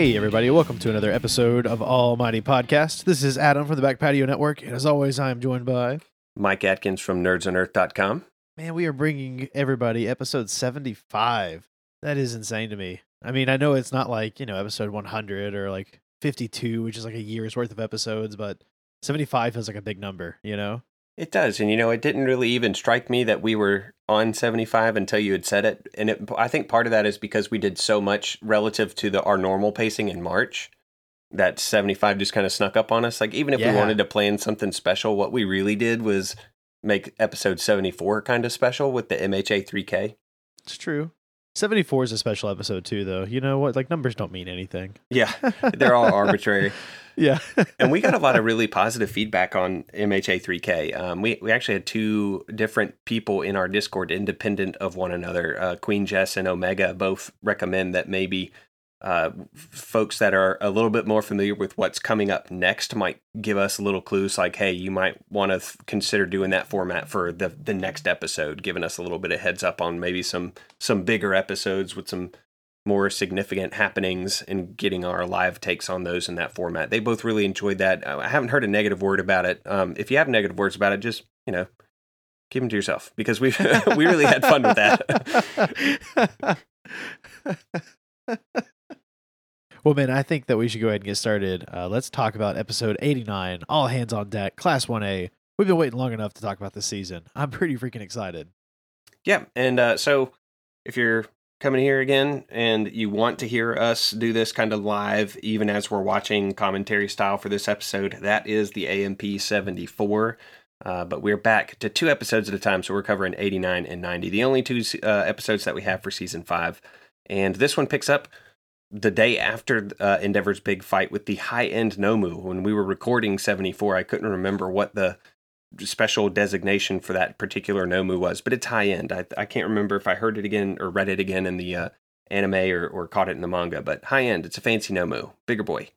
Hey, everybody, welcome to another episode of Almighty Podcast. This is Adam from the Back Patio Network, and as always, I am joined by. Mike Atkins from nerdsonearth.com. Man, we are bringing everybody episode 75. That is insane to me. I mean, I know it's not like, you know, episode 100 or like 52, which is like a year's worth of episodes, but 75 feels like a big number, you know? It does. And, you know, it didn't really even strike me that we were on 75 until you had said it. And it, I think part of that is because we did so much relative to the our normal pacing in March that 75 just kind of snuck up on us. Like, even if Yeah. we wanted to plan something special, what we really did was make episode 74 kind of special with the MHA 3K. It's true. 74 is a special episode, too, though. You know what? Like, numbers don't mean anything. Yeah, they're all arbitrary. Yeah. and we got a lot of really positive feedback on MHA3K. Um, we we actually had two different people in our Discord, independent of one another. Uh, Queen Jess and Omega both recommend that maybe uh, folks that are a little bit more familiar with what's coming up next might give us a little clues, like, "Hey, you might want to th- consider doing that format for the the next episode," giving us a little bit of heads up on maybe some some bigger episodes with some more significant happenings and getting our live takes on those in that format. They both really enjoyed that. Uh, I haven't heard a negative word about it. Um, if you have negative words about it, just you know, keep them to yourself because we we really had fun with that. well, man, I think that we should go ahead and get started. Uh, let's talk about episode 89, All Hands on Deck, Class 1A. We've been waiting long enough to talk about this season. I'm pretty freaking excited. yeah, and uh, so if you're coming here again and you want to hear us do this kind of live, even as we're watching commentary style for this episode, that is the AMP 74. Uh, but we're back to two episodes at a time, so we're covering 89 and 90, the only two uh, episodes that we have for season five. And this one picks up the day after uh, Endeavor's big fight with the high end Nomu. When we were recording 74, I couldn't remember what the special designation for that particular Nomu was, but it's high end. I, I can't remember if I heard it again or read it again in the uh, anime or, or caught it in the manga, but high end. It's a fancy Nomu, bigger boy.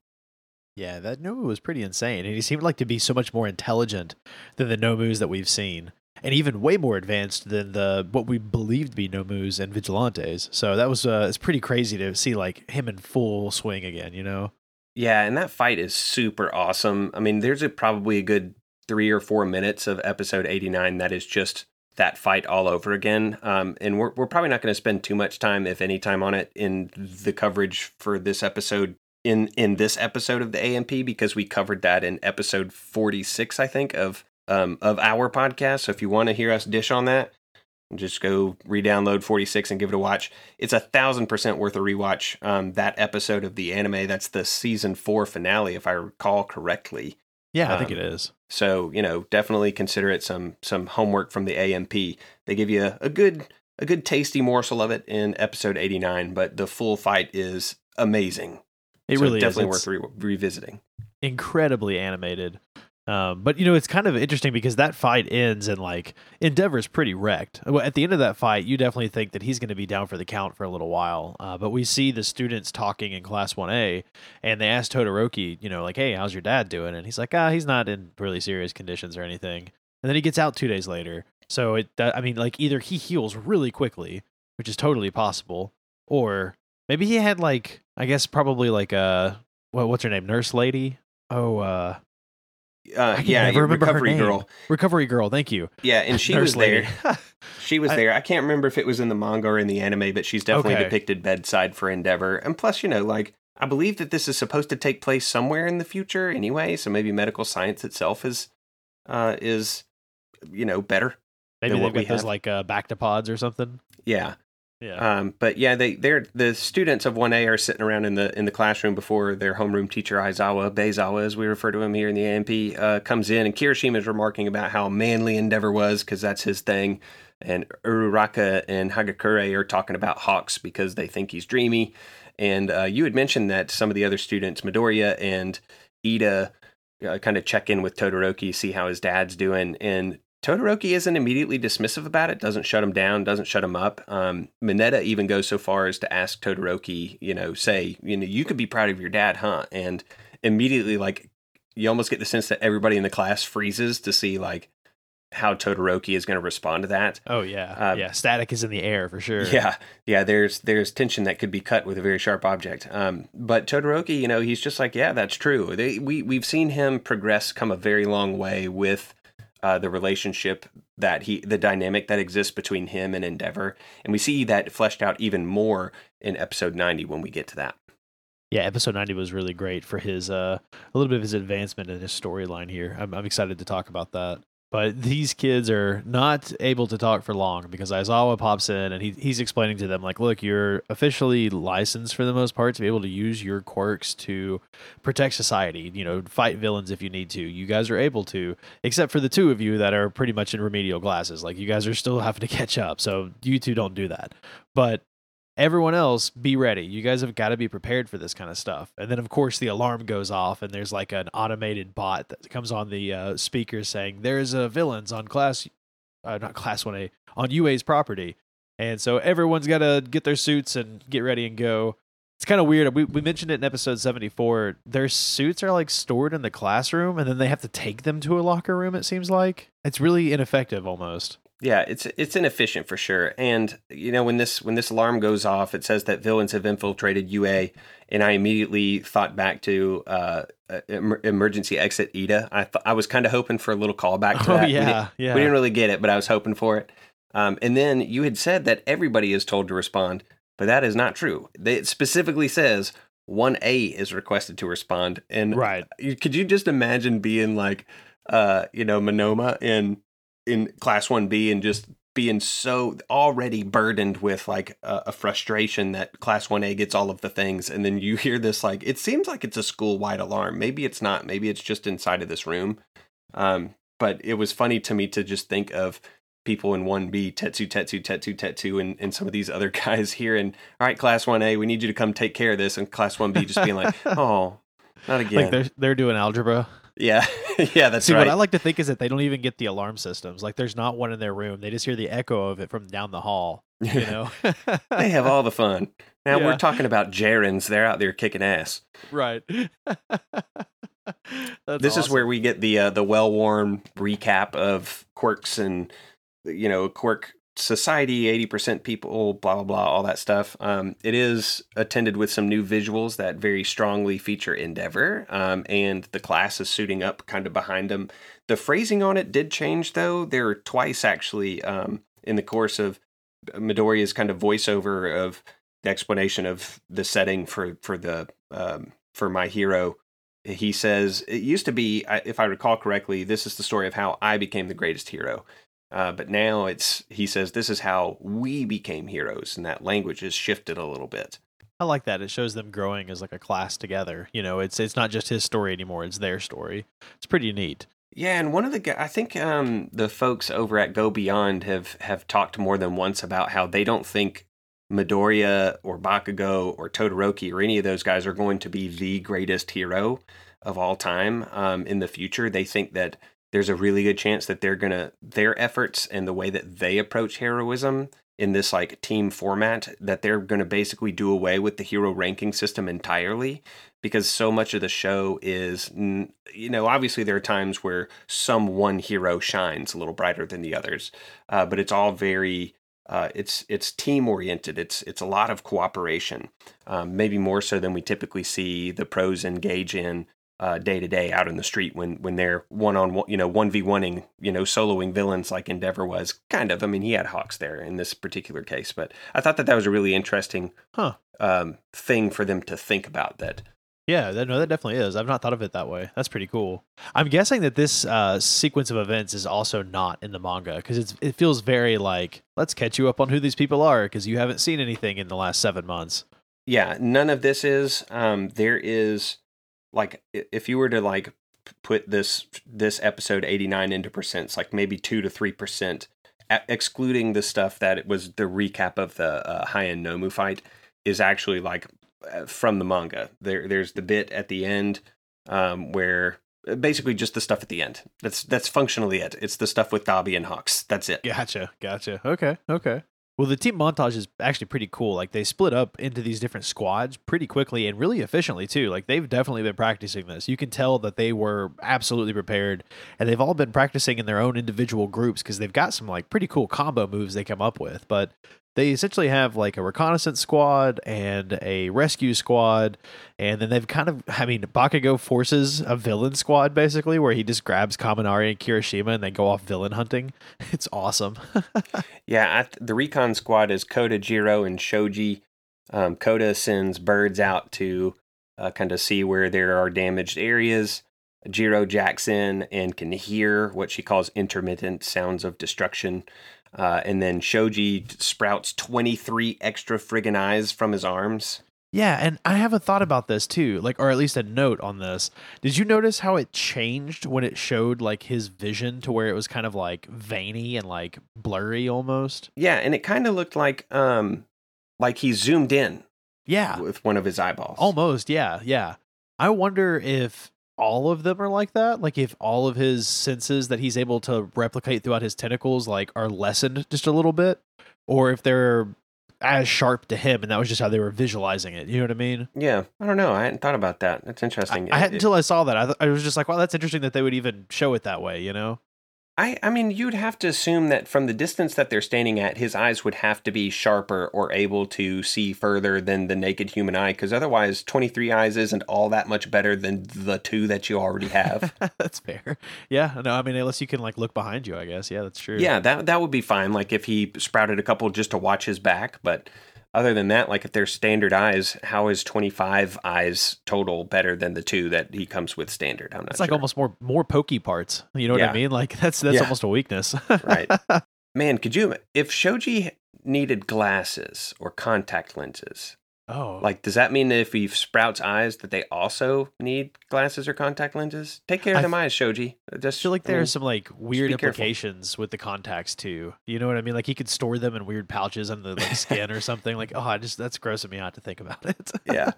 Yeah, that Nomu was pretty insane, and he seemed like to be so much more intelligent than the Nomus that we've seen, and even way more advanced than the what we believed to be Nomus and Vigilantes. So that was uh, it's pretty crazy to see like him in full swing again. You know? Yeah, and that fight is super awesome. I mean, there's a, probably a good three or four minutes of episode 89 that is just that fight all over again. Um, and we're, we're probably not going to spend too much time, if any time, on it in the coverage for this episode. In, in this episode of the AMP because we covered that in episode 46 I think of um, of our podcast so if you want to hear us dish on that just go re-download 46 and give it a watch it's a thousand percent worth a rewatch um, that episode of the anime that's the season four finale if i recall correctly Yeah, I think Um, it is. so you know definitely consider it some some homework from the amp they give you a, a good a good tasty morsel of it in episode 89 but the full fight is amazing It So really definitely is. Worth re- revisiting incredibly animated. Um, but you know, it's kind of interesting because that fight ends and like Endeavor's pretty wrecked. Well, At the end of that fight, you definitely think that he's going to be down for the count for a little while. Uh, but we see the students talking in Class 1A, and they ask Todoroki, you know, like, "Hey, how's your dad doing?" And he's like, "Ah, he's not in really serious conditions or anything." And then he gets out two days later. So it, that, I mean, like either he heals really quickly, which is totally possible, or maybe he had like, I guess probably like a what, what's her name, nurse lady. Oh, uh, uh, yeah never remember her recovery girl Recovery girl, thank you. yeah and she was there She was I- there. I can't remember if it was in the manga or in the anime, but she's definitely Okay. depicted bedside for Endeavor. And plus, you know, like I believe that this is supposed to take place somewhere in the future anyway, so maybe medical science itself is uh is you know better. Maybe than they've what we got those have. like uh, bacta pods or something. Yeah. Yeah. Um but yeah, they they're the students of 1A are sitting around in the in the classroom before their homeroom teacher Aizawa, Beizawa as we refer to him here in the AMP, uh, comes in and Kirishima is remarking about how manly Endeavor was because that's his thing. and Uraraka and Hagakure are talking about Hawks because they think he's dreamy. And uh, you had mentioned that some of the other students, Midoriya and Ida, uh, kind of check in with Todoroki, see how his dad's doing. And Todoroki isn't immediately dismissive about it, doesn't shut him down, doesn't shut him up. Um, Mineta even goes so far as to ask Todoroki, you know, say, you know, you could be proud of your dad, huh? And immediately, like, you almost get the sense that everybody in the class freezes to see, like, how Todoroki is going to respond to that. Oh yeah, Uh, yeah. Static is in the air for sure. Yeah, yeah. There's there's tension that could be cut with a very sharp object. Um, but Todoroki, you know, he's just like, yeah, that's true. They, we we've seen him progress, come a very long way with uh, the relationship that he, the dynamic that exists between him and Endeavor, and we see that fleshed out even more in episode ninety when we get to that. yeah. Episode ninety was really great for his uh, a little bit of his advancement in his storyline here. I'm, I'm excited to talk about that. But these kids are not able to talk for long because Aizawa pops in and he, he's explaining to them like, look, you're officially licensed for the most part to be able to use your quirks to protect society. You know, fight villains if you need to. You guys are able to, except for the two of you that are pretty much in remedial glasses. Like you guys are still having to catch up. So you two don't do that. But everyone else be ready. You guys have got to be prepared for this kind of stuff. And then of course the alarm goes off and there's like an automated bot that comes on the uh, speakers saying there's a villains on class uh, not class 1a on ua's property. And so everyone's got to get their suits and get ready and go. It's kind of weird. We, we mentioned it in episode 74 their suits are like stored in the classroom and then they have to take them to a locker room it seems like. It's really ineffective almost Yeah, it's it's inefficient for sure. And you know, when this when this alarm goes off, it says that villains have infiltrated UA, and I immediately thought back to uh, em- emergency exit Ida. I th- I was kind of hoping for a little callback to oh that. We yeah didn't- yeah We didn't really get it, but I was hoping for it. Um, and then you had said that everybody is told to respond, but that is not true. It specifically says 1A is requested to respond. And right could you just imagine being like, uh, you know, Monoma in in Class 1B and just being so already burdened with like a, a frustration that Class 1A gets all of the things. And then you hear this, like, it seems like it's a school wide alarm. Maybe it's not. Maybe it's just inside of this room. Um, but it was funny to me to just think of people in 1B, Tetsu, Tetsu, Tetsu, Tetsu, and, and some of these other guys here. And all right, Class 1A, we need you to come take care of this. And Class 1B just being like, oh, not again. like they're they're doing algebra yeah, yeah, that's See, right. what I like to think is that they don't even get the alarm systems. Like, there's not one in their room. They just hear the echo of it from down the hall. You know, they have all the fun. Now Yeah. we're talking about Jarens. They're out there kicking ass. right. This is where we get the uh, the well worn recap of quirks and you know quirk society, eighty percent people, blah blah blah, all that stuff. Um, it is attended with some new visuals that very strongly feature Endeavor, um, and the class is suiting up kind of behind them. The phrasing on it did change though. There were twice actually um, in the course of Midoriya's kind of voiceover of the explanation of the setting for for the um, for my hero he says it used to be if i recall correctly this is the story of how i became the greatest hero uh, but now it's he says this is how we became heroes and that language has shifted a little bit I like that. It shows them growing as like a class together. You know, it's it's not just his story anymore. It's their story. It's pretty neat. yeah and one of the i think um, the folks over at go beyond have have talked more than once about how they don't think Midoriya or Bakugo or Todoroki or any of those guys are going to be the greatest hero of all time um, in the future. They think that there's a really good chance that they're gonna their efforts and the way that they approach heroism in this like team format that they're gonna basically do away with the hero ranking system entirely because so much of the show is you know obviously there are times where some one hero shines a little brighter than the others uh, but it's all very uh, it's it's team oriented. It's it's a lot of cooperation, um, maybe more so than we typically see the pros engage in day to day out in the street when when they're one on one, you know, one v oneing, you know, soloing villains like Endeavor was. Kind of. I mean, he had Hawks there in this particular case, but I thought that that was a really interesting Huh. um, thing for them to think about. That Yeah, that, no, that definitely is. I've not thought of it that way. That's pretty cool. I'm guessing that this uh, sequence of events is also not in the manga because it's it feels very like let's catch you up on who these people are because you haven't seen anything in the last seven months. yeah, none of this is. Um, there is like if you were to like put this this episode 89 into percents, like maybe two to three percent, excluding the stuff that it was the recap of the uh, high end Nomu fight, is actually like uh, from the manga. There, there's the bit at the end um, where uh, basically just the stuff at the end. That's that's functionally it. It's the stuff with Dabi and Hawks. That's it. Gotcha, gotcha. Okay, okay. Well, the team montage is actually pretty cool. Like they split up into these different squads pretty quickly and really efficiently too. Like they've definitely been practicing this. You can tell that they were absolutely prepared and they've all been practicing in their own individual groups because they've got some like pretty cool combo moves they come up with. But they essentially have like a reconnaissance squad and a rescue squad and then they've kind of i mean bakugo forces a villain squad basically where he just grabs kaminari and kirishima and they go off villain hunting. It's awesome. Yeah I, the recon squad is Koda jiro and shoji. Um, Koda sends birds out to uh, kind of see where there are damaged areas. Jiro jacks in and can hear what she calls intermittent sounds of destruction uh, and then Shoji sprouts 23 extra friggin' eyes from his arms. Yeah, and I have a thought about this too, like, or at least a note on this. Did you notice how it changed when it showed like his vision to where it was kind of like veiny and like blurry almost? Yeah, and it kind of looked like, um, like he zoomed in. Yeah, with one of his eyeballs. Almost, yeah, yeah. I wonder if all of them are like that? Like if all of his senses that he's able to replicate throughout his tentacles like are lessened just a little bit? Or if they're as sharp to him and that was just how they were visualizing it you know what i mean? Yeah i don't know i hadn't thought about that that's interesting. I, I hadn't until i saw that I, th- I was just like wow that's interesting that they would even show it that way you know I, I mean, you'd have to assume that from the distance that they're standing at, his eyes would have to be sharper or able to see further than the naked human eye, because otherwise, 23 eyes isn't all that much better than the two that you already have. that's fair. Yeah, no, I mean, unless you can like look behind you, I guess. Yeah, that's true. Yeah, that that would be fine. Like if he sprouted a couple just to watch his back, but other than that, like if they're standard eyes, how is 25 eyes total better than the two that he comes with standard? I'm not It's like sure. almost more more pokey parts. You know what I mean? Like that's that's Yeah. almost a weakness. right. Man, could you if Shoji needed glasses or contact lenses? Oh. Like, does that mean that if he sprouts eyes, that they also need glasses or contact lenses? Take care of I them eyes, Shoji. Uh, just I feel like I mean, there's some like weird be careful. implications with the contacts too. You know what I mean? Like he could store them in weird pouches under the like, skin or something. Like, oh, I just that's grossing me out to think about it. yeah.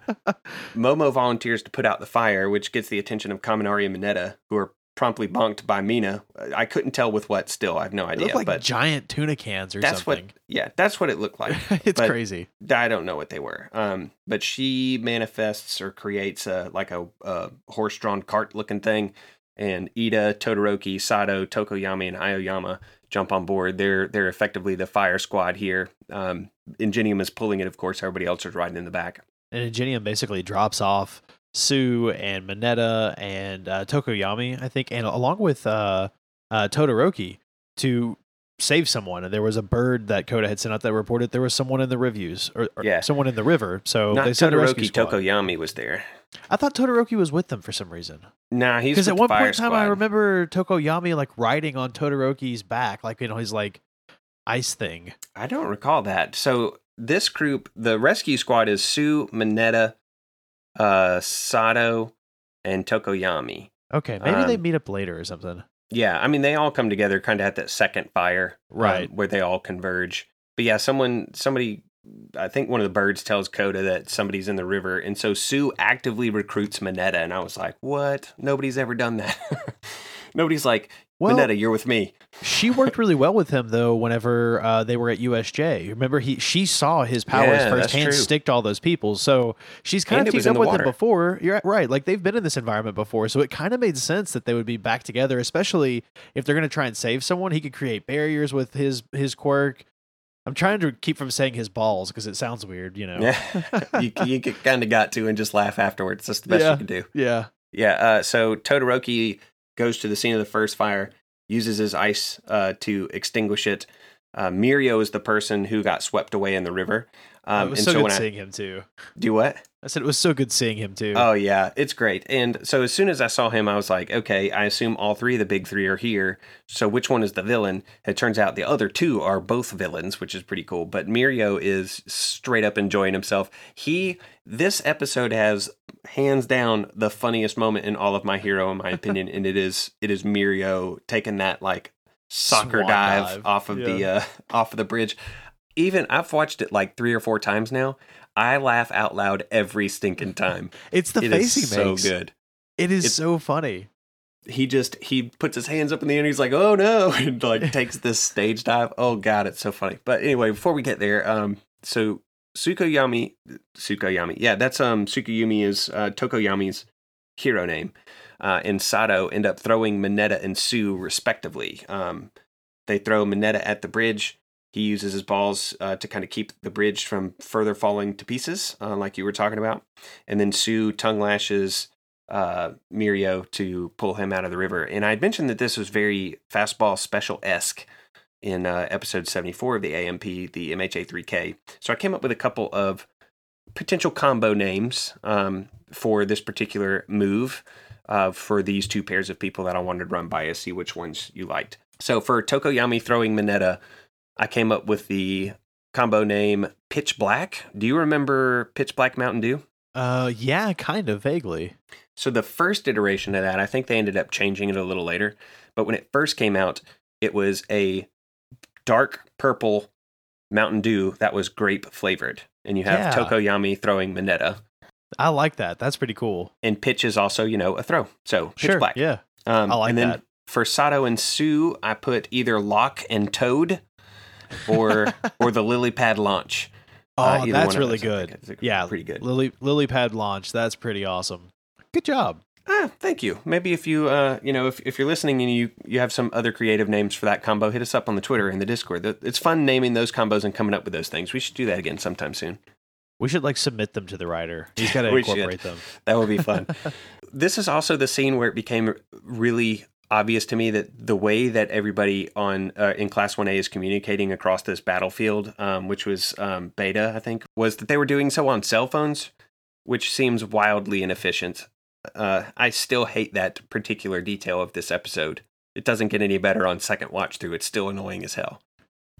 Momo volunteers to put out the fire, which gets the attention of Kaminari and Mineta, who are promptly bunked by Mina. I couldn't tell with what. Still, I have no idea. like but giant tuna cans or that's something. what. Yeah, that's what it looked like. it's but- crazy. I don't know what they were. Um, but she manifests or creates a like a, a horse-drawn cart-looking thing, and Ida, Todoroki, Sato, Tokoyami, and Aoyama jump on board. They're they're effectively the fire squad here. Um, Ingenium is pulling it, of course. Everybody else is riding in the back. And Ingenium basically drops off Tsu and Mineta and uh, Tokoyami, I think, and along with uh, uh, Todoroki to save someone. And there was a bird that Koda had sent out that reported there was someone in the reviews or, or Yeah. someone in the river. So Not they sent Todoroki. Tokoyami was there. I thought Todoroki was with them for some reason. Nah, he's Because at one point in time, squad. I remember Tokoyami like riding on Todoroki's back, like you know his like ice thing. I don't recall that. So this group, the rescue squad, is Tsu, Mineta, uh, Sato, and Tokoyami. Okay, maybe they Um, meet up later or something. Yeah, I mean they all come together kind of at that second fire, um, Right. where they all converge. But yeah, someone, somebody, I think one of the birds tells Koda that somebody's in the river, and so Tsu actively recruits Mineta, and I was like, "What? Nobody's ever done that. Nobody's like, Well, Mineta, you're with me." she worked really well with him though. Whenever uh, they were at USJ, remember he she saw his powers Yeah, firsthand stick to all those people. So she's kind And of teamed up with him before. You're right. Like they've been in this environment before, so it kind of made sense that they would be back together. Especially if they're going to try and save someone, he could create barriers with his his quirk. I'm trying to keep from saying his balls because it sounds weird, you know. Yeah, you, you kind of got to and just laugh afterwards. That's the best Yeah. you can do. yeah. Yeah. Uh, so Todoroki goes to the scene of the first fire, uses his ice uh, to extinguish it. Uh, Mirio is the person who got swept away in the river. Um, it was so, so good I seeing him too. do what? I said it was so good seeing him too. Oh yeah, it's great. And so as soon as I saw him, I was like, okay, I assume all three of the big three are here. So which one is the villain? It turns out the other two are both villains, which is pretty cool. But Mirio is straight up enjoying himself. He this episode has hands down the funniest moment in all of My Hero, in my opinion, and it is it is Mirio taking that like soccer dive, dive. off of the uh, off of the bridge. Even I've watched it like three or four times now. I laugh out loud every stinking time. it's the It face he so good. It is It's- so funny. he just he puts his hands up in the air and he's like, "Oh no!" and like takes this stage dive. Oh god, it's so funny. But anyway, before we get there, um, so Tsukuyomi, Tsukuyomi, yeah, that's um Tsukuyomi is uh, Tokoyami's hero name, uh, and Sato end up throwing Mineta and Sue respectively. Um, they throw Mineta at the bridge. He uses his balls uh, to kind of keep the bridge from further falling to pieces, uh, like you were talking about. And then Tsu tongue lashes uh, Mirio to pull him out of the river. And I mentioned that this was very fastball special esque in uh, episode 74 of the AMP, the MHA3K. So I came up with a couple of potential combo names um, for this particular move uh, for these two pairs of people that I wanted to run by to see which ones you liked. So for Tokoyami throwing Mineta, I came up with the combo name Pitch Black. Do you remember Pitch Black Mountain Dew? Uh, yeah, kind of vaguely. So the first iteration of that, I think they ended up changing it a little later. But when it first came out, it was a dark purple Mountain Dew that was grape flavored. And you have Yeah. Tokoyami throwing Mineta. I like that. That's pretty cool. And pitch is also, you know, a throw. So pitch sure. black. Yeah. Um, I like and then that. for Sato and Tsu, I put either Lock and Toad or or the lily pad launch. Oh, Uh, that's really those, I think, good. Yeah, pretty good. Lily lily pad launch. That's pretty awesome. Good job. Ah, thank you. Maybe if you, uh, you know, if, if you're listening and you you have some other creative names for that combo, hit us up on the Twitter and the Discord. It's fun naming those combos and coming up with those things. We should do that again sometime soon. We should like submit them to the writer. He's got to We should. incorporate them. That would be fun. this is also the scene where it became really obvious to me that the way that everybody on uh, in Class One A is communicating across this battlefield, um, which was um, beta, I think, was that they were doing so on cell phones, which seems wildly inefficient. Uh, I still hate that particular detail of this episode. It doesn't get any better on second watch through. It's still annoying as hell.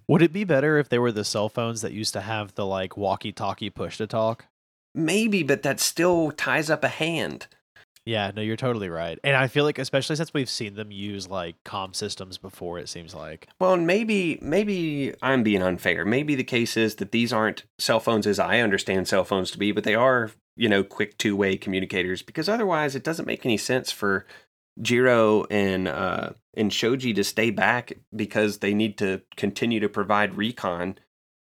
Would it be better if they were the cell phones that used to have the like walkie-talkie push to talk? Maybe, but that still ties up a hand. Yeah, no, you're totally right. And I feel like especially since we've seen them use like comm systems before, it seems like. Well, and maybe maybe I'm being unfair. Maybe the case is that these aren't cell phones as I understand cell phones to be, but they are, you know, quick two-way communicators because otherwise it doesn't make any sense for Jiro and uh and Shoji to stay back because they need to continue to provide recon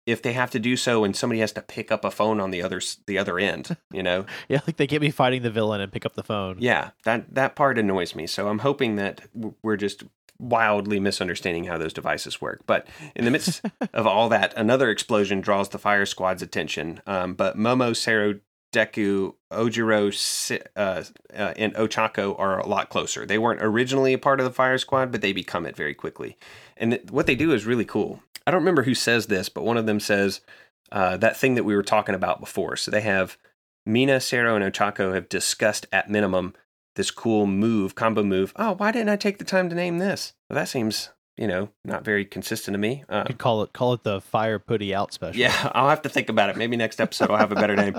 if they have to do so and somebody has to pick up a phone on the other the other end, you know. Yeah, like they get me fighting the villain and pick up the phone. Yeah, that that part annoys me. So I'm hoping that we're just wildly misunderstanding how those devices work. But in the midst of all that, another explosion draws the fire squad's attention. Um, but Momo, Sero, Deku, Ojiro, uh, uh, and Ochako are a lot closer. They weren't originally a part of the fire squad, but they become it very quickly. And th- what they do is really cool. I don't remember who says this, but one of them says uh, that thing that we were talking about before. So they have Mina, Sero, and Ochako have discussed at minimum this cool move, combo move. Oh, why didn't I take the time to name this? Well, that seems, you know, not very consistent to me. Uh, Could call it call it the fire putty out special. yeah, I'll have to think about it. Maybe next episode I'll have a better name.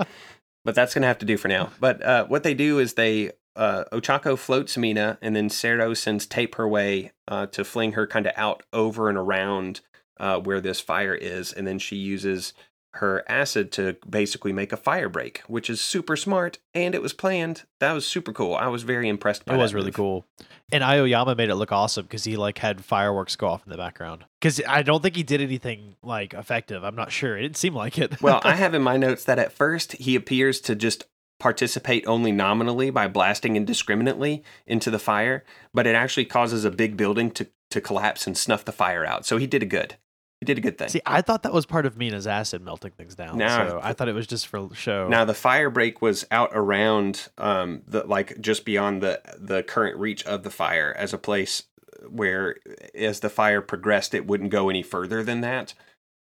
But that's going to have to do for now. But uh, what they do is they, uh, Ochako floats Mina, and then Sero sends tape her way uh, to fling her kind of out over and around uh, where this fire is. And then she uses her acid to basically make a fire break, which is super smart. And it was planned. That was super cool. I was very impressed by It was really move. cool. And Aoyama made it look awesome because he like had fireworks go off in the background. Because I don't think he did anything like effective. I'm not sure. It didn't seem like it. well, I have in my notes that at first he appears to just participate only nominally by blasting indiscriminately into the fire, but it actually causes a big building to, to collapse and snuff the fire out. So he did a good. He did a good thing. See, I thought that was part of Mina's acid melting things down. No. so I thought it was just for show. Now the fire break was out around um the like just beyond the the current reach of the fire as a place where as the fire progressed it wouldn't go any further than that.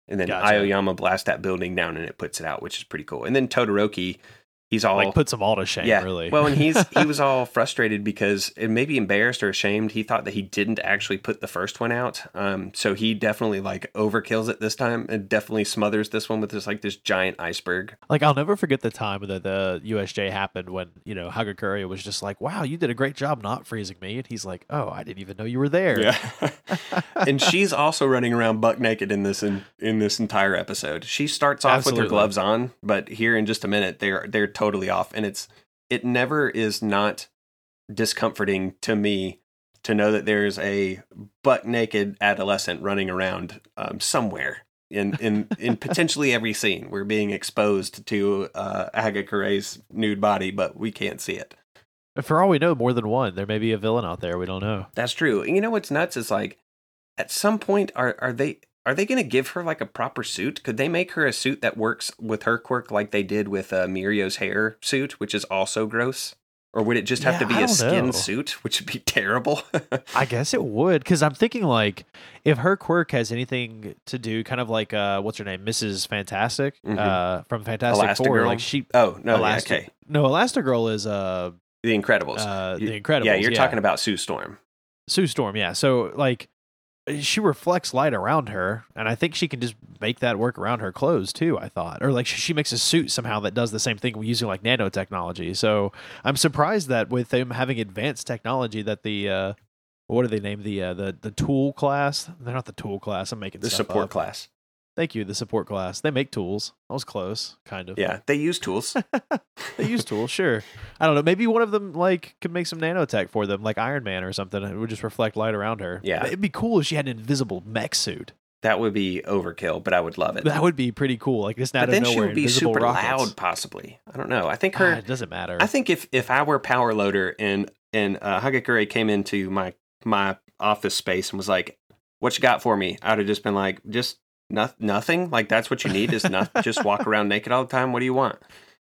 And then Gotcha. Aoyama blasts that building down and it puts it out, which is pretty cool. And then Todoroki, he's all like puts them all to shame. yeah. Really. Well, and he's he was all frustrated because and maybe embarrassed or ashamed. He thought that he didn't actually put the first one out. Um, so he definitely like overkills it this time and definitely smothers this one with this like this giant iceberg. Like I'll never forget the time that the USJ happened when you know Hagakure was just like, "Wow, you did a great job not freezing me," and he's like, "Oh, I didn't even know you were there." Yeah. and she's also running around buck naked in this in, in this entire episode. She starts off with her gloves on, but here in just a minute they're they're totally off and it's it never is not discomforting to me to know that there's a butt naked adolescent running around um, somewhere in in in potentially every scene. We're being exposed to uh, Hagakure's nude body, but we can't see it. For all we know, more than one. There may be a villain out there. We don't know. That's true. And you know what's nuts is like, at some point, are are they are they going to give her like a proper suit? Could they make her a suit that works with her quirk like they did with uh, Mirio's hair suit, which is also gross? Or would it just have Yeah, to be a skin know. suit, which would be terrible? I guess it would, because I'm thinking like if her quirk has anything to do, kind of like uh, what's her name, Mrs. Fantastic, Mhm. uh, from Fantastic Four, like she. oh no, yeah, Elastic- okay. No, Elastigirl is uh, The Incredibles. uh the Incredibles. yeah, you're talking about Sue Storm. Sue Storm. Yeah, so like she reflects light around her, and I think she can just make that work around her clothes too. I thought, or like she makes a suit somehow that does the same thing using like nanotechnology. So I'm surprised that with them having advanced technology, that the uh, what do they name the uh, the the tool class? They're not the tool class. I'm making The support up. class. Thank you, the support class. They make tools. I was close, kind of. Yeah, they use tools. They use tools, sure. I don't know. Maybe one of them like could make some nanotech for them, like Iron Man or something. It would just reflect light around her. Yeah. it'd be cool if she had an invisible mech suit. that would be overkill, but I would love it. That would be pretty cool. Like this, out but of then she would be super rockets. loud, possibly. I don't know. I think Ah, her. it doesn't matter. I think if if I were power loader and and uh, Hagakure came into my my office space and was like, "What you got for me?" I'd have just been like, "Just no, nothing. Like that's what you need is not just walk around naked all the time. What do you want?"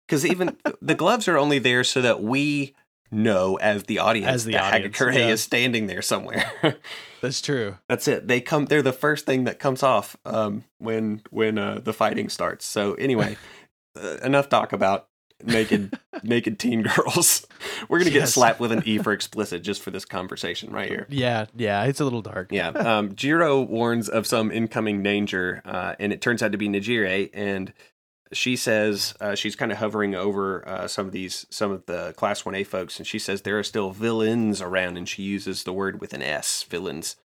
Because even the gloves are only there so that we know as the audience As the that audience, Hagakure yeah. is standing there somewhere. That's true. That's it. They come. They're the first thing that comes off um, when when uh, the fighting starts. So anyway, uh, enough talk about naked naked teen girls. We're gonna get slapped with an E for explicit just for this conversation right here. Yeah, yeah. It's a little dark. Yeah. Um, Jiro warns of some incoming danger, uh, and it turns out to be Nejire. And she says uh, she's kind of hovering over uh, some of these, some of the Class 1A folks, and she says there are still villains around, and she uses the word with an S, villains.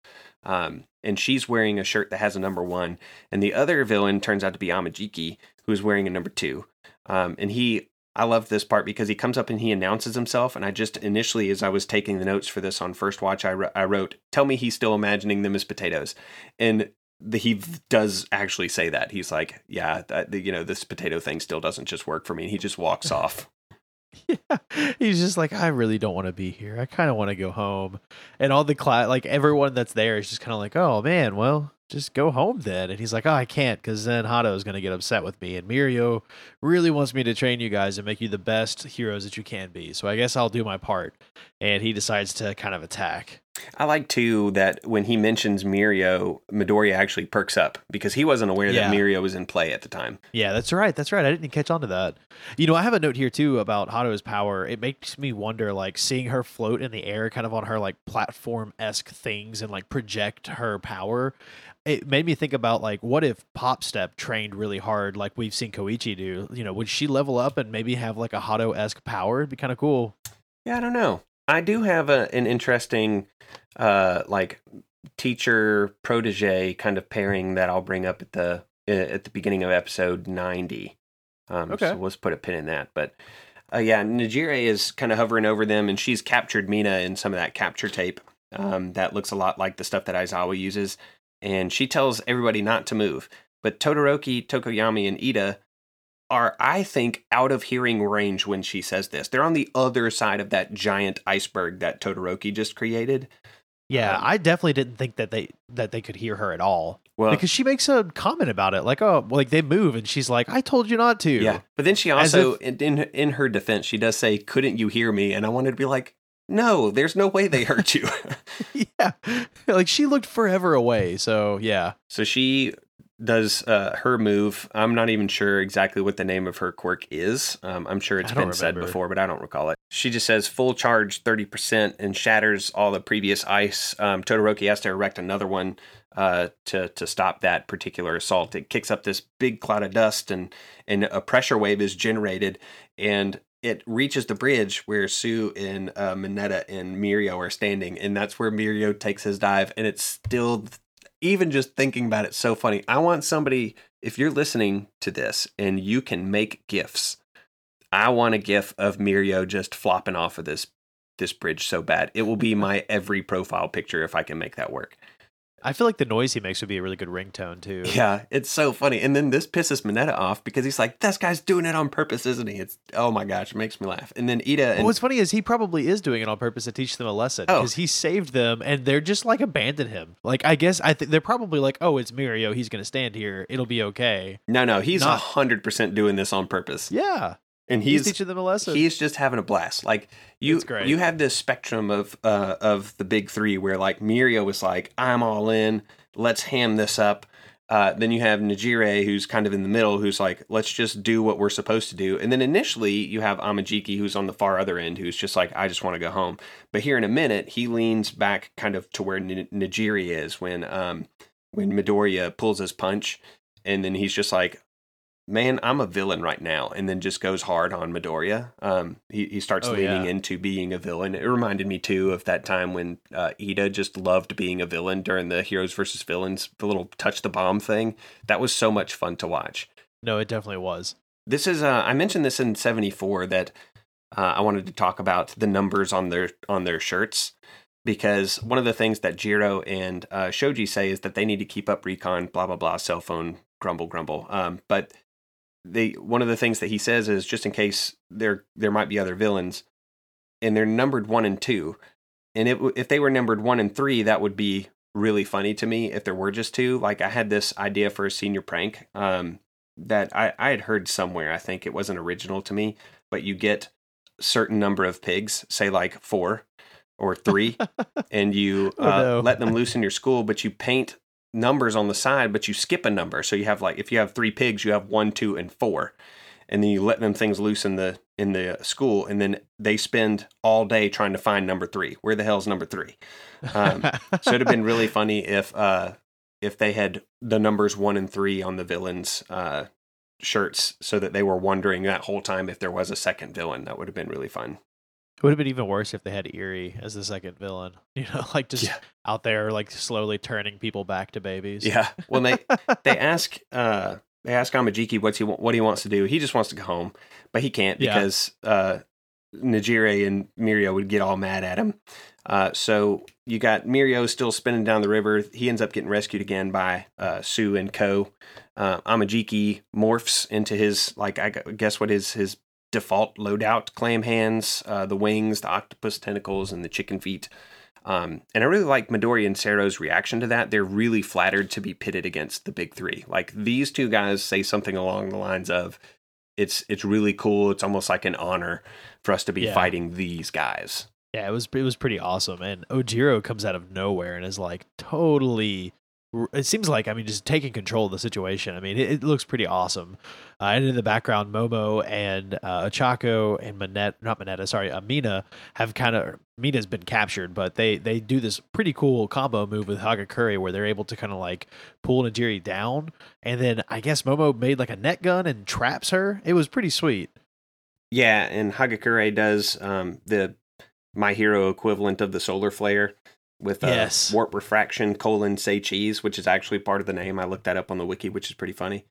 Um, and she's wearing a shirt that has a number one, and the other villain turns out to be Amajiki, who's wearing a number two. Um, and he, I love this part because he comes up and he announces himself. And I just initially, as I was taking the notes for this on first watch, I, I wrote, "Tell me he's still imagining them as potatoes," and the, he does actually say that. He's like, "Yeah, that, you know, this potato thing still doesn't just work for me." And he just walks off. Yeah. He's just like, I really don't want to be here. I kind of want to go home. And all the class, like everyone that's there is just kind of like, oh man, well, just go home then. And he's like, oh, I can't because then Hado is going to get upset with me. And Mirio really wants me to train you guys and make you the best heroes that you can be. So I guess I'll do my part. And he decides to kind of attack. I like too that when he mentions Mirio, Midoriya actually perks up because he wasn't aware Yeah. that Mirio was in play at the time. Yeah, that's right. That's right. I didn't catch on to that. You know, I have a note here too about Hado's power. It makes me wonder, like, seeing her float in the air, kind of on her like platform esque things, and like project her power. It made me think about like, what if Pop Step trained really hard, like we've seen Koichi do? You know, would she level up and maybe have like a Hado esque power? It'd be kind of cool. Yeah, I don't know. I do have a, an interesting, uh, like teacher protege kind of pairing that I'll bring up at the uh, at the beginning of episode ninety. Um, Okay. So let's put a pin in that. But uh, yeah, Nejire is kind of hovering over them, and she's captured Mina in some of that capture tape. Um, that looks a lot like the stuff that Aizawa uses, and she tells everybody not to move. But Todoroki, Tokoyami, and Ida are, I think, out of hearing range when she says this. They're on the other side of that giant iceberg that Todoroki just created. Yeah, Um, I definitely didn't think that they that they could hear her at all Well, because she makes a comment about it, like, oh, like they move, and she's like, I told you not to. yeah. But then she also, in, in in her defense, she does say, "Couldn't you hear me?" And I wanted to be like, "No, there's no way they heard you." yeah, like she looked forever away. So yeah, so she does uh, her move. I'm not even sure exactly what the name of her quirk is. Um, I'm sure it's been said before, but I don't recall it. She just says full charge 30% and shatters all the previous ice. Um, Todoroki has to erect another one uh, to to stop that particular assault. It kicks up this big cloud of dust, and and a pressure wave is generated, and it reaches the bridge where Tsu and uh, Mineta and Mirio are standing, and that's where Mirio takes his dive, and it's still even just thinking about it so funny. I want somebody if you're listening to this and you can make gifs. I want a gif of Mirio just flopping off of this this bridge so bad. It will be my every profile picture if I can make that work. I feel like the noise he makes would be a really good ringtone too. Yeah, it's so funny. And then this pisses Mineta off because he's like, "This guy's doing it on purpose, isn't he?" It's oh my gosh, it makes me laugh. And then Ida and Well, what's funny is he probably is doing it on purpose to teach them a lesson Oh. because he saved them and they're just like abandon him. Like I guess I think they're probably like, oh, it's Mirio. He's gonna stand here. It'll be okay. no, no, he's a Not- hundred percent doing this on purpose, Yeah, and he's, he's teaching them a lesson. he's just having a blast. Like you, you have this spectrum of uh, of the big three where like Mirio was like, "I'm all in, let's ham this up." Uh, then you have Nejire, who's kind of in the middle, who's like, let's just do what we're supposed to do. And then initially, you have Amajiki, who's on the far other end, who's just like, I just want to go home. But here in a minute, he leans back kind of to where N- Nejire is when um, when Midoriya pulls his punch, and then he's just like, man, I'm a villain right now, and then just goes hard on Midoriya. Um, he he starts Oh, leaning yeah. into being a villain. It reminded me too of that time when uh, Ida just loved being a villain during the Heroes versus Villains, the little touch the bomb thing. That was so much fun to watch. no, it definitely was. This is uh, I mentioned this in '74 that uh, I wanted to talk about the numbers on their on their shirts because one of the things that Jiro and uh, Shoji say is that they need to keep up recon, blah blah blah, cell phone grumble grumble. Um, but they one of the things that he says is just in case there there might be other villains, and they're numbered one and two, and it, if they were numbered one and three, that would be really funny to me if there were just two. Like I had this idea for a senior prank um, that I, I had heard somewhere. I think it wasn't original to me, but you get certain number of pigs, say like four or three, and you Oh, uh, no. let them loose in your school, but you paint numbers on the side, but you skip a number. So you have like if you have three pigs, you have one, two, and four. And then you let them things loose in the in the school, and then they spend all day trying to find number three. Where the hell's number three? Um, so it'd have been really funny if uh if they had the numbers one and three on the villains uh shirts so that they were wondering that whole time if there was a second villain that would have been really fun It would have been even worse if they had Eri as the second villain. You know, like just Yeah. out there, like slowly turning people back to babies. yeah well they they ask uh they ask Amajiki what's he what he wants to do he just wants to go home but he can't Yeah. because uh Nejire and Mirio would get all mad at him uh so you got Mirio still spinning down the river he ends up getting rescued again by uh Tsu and Co uh, Amajiki morphs into his like I gu- guess what is his default loadout: clam hands, uh, the wings, the octopus tentacles, and the chicken feet. Um, and I really like Midori and Sero's reaction to that. They're really flattered to be pitted against the big three. Like these two guys say something along the lines of, "It's it's really cool. It's almost like an honor for us to be Yeah. fighting these guys." Yeah, it was it was pretty awesome. And Ojiro comes out of nowhere and is like totally. It seems like I mean just taking control of the situation. I mean it, it looks pretty awesome. Uh, and in the background, Momo and uh, Ochako and Minette, not Minetta, sorry, Amina have kind of Mina's been captured, but they they do this pretty cool combo move with Hagakure where they're able to kind of like pull Nejire down, and then I guess Momo made like a net gun and traps her. It was pretty sweet. Yeah, and Hagakure does um, the My Hero equivalent of the solar flare with uh, Yes. warp refraction colon say cheese, which is actually part of the name. I looked that up on the wiki, which is pretty funny.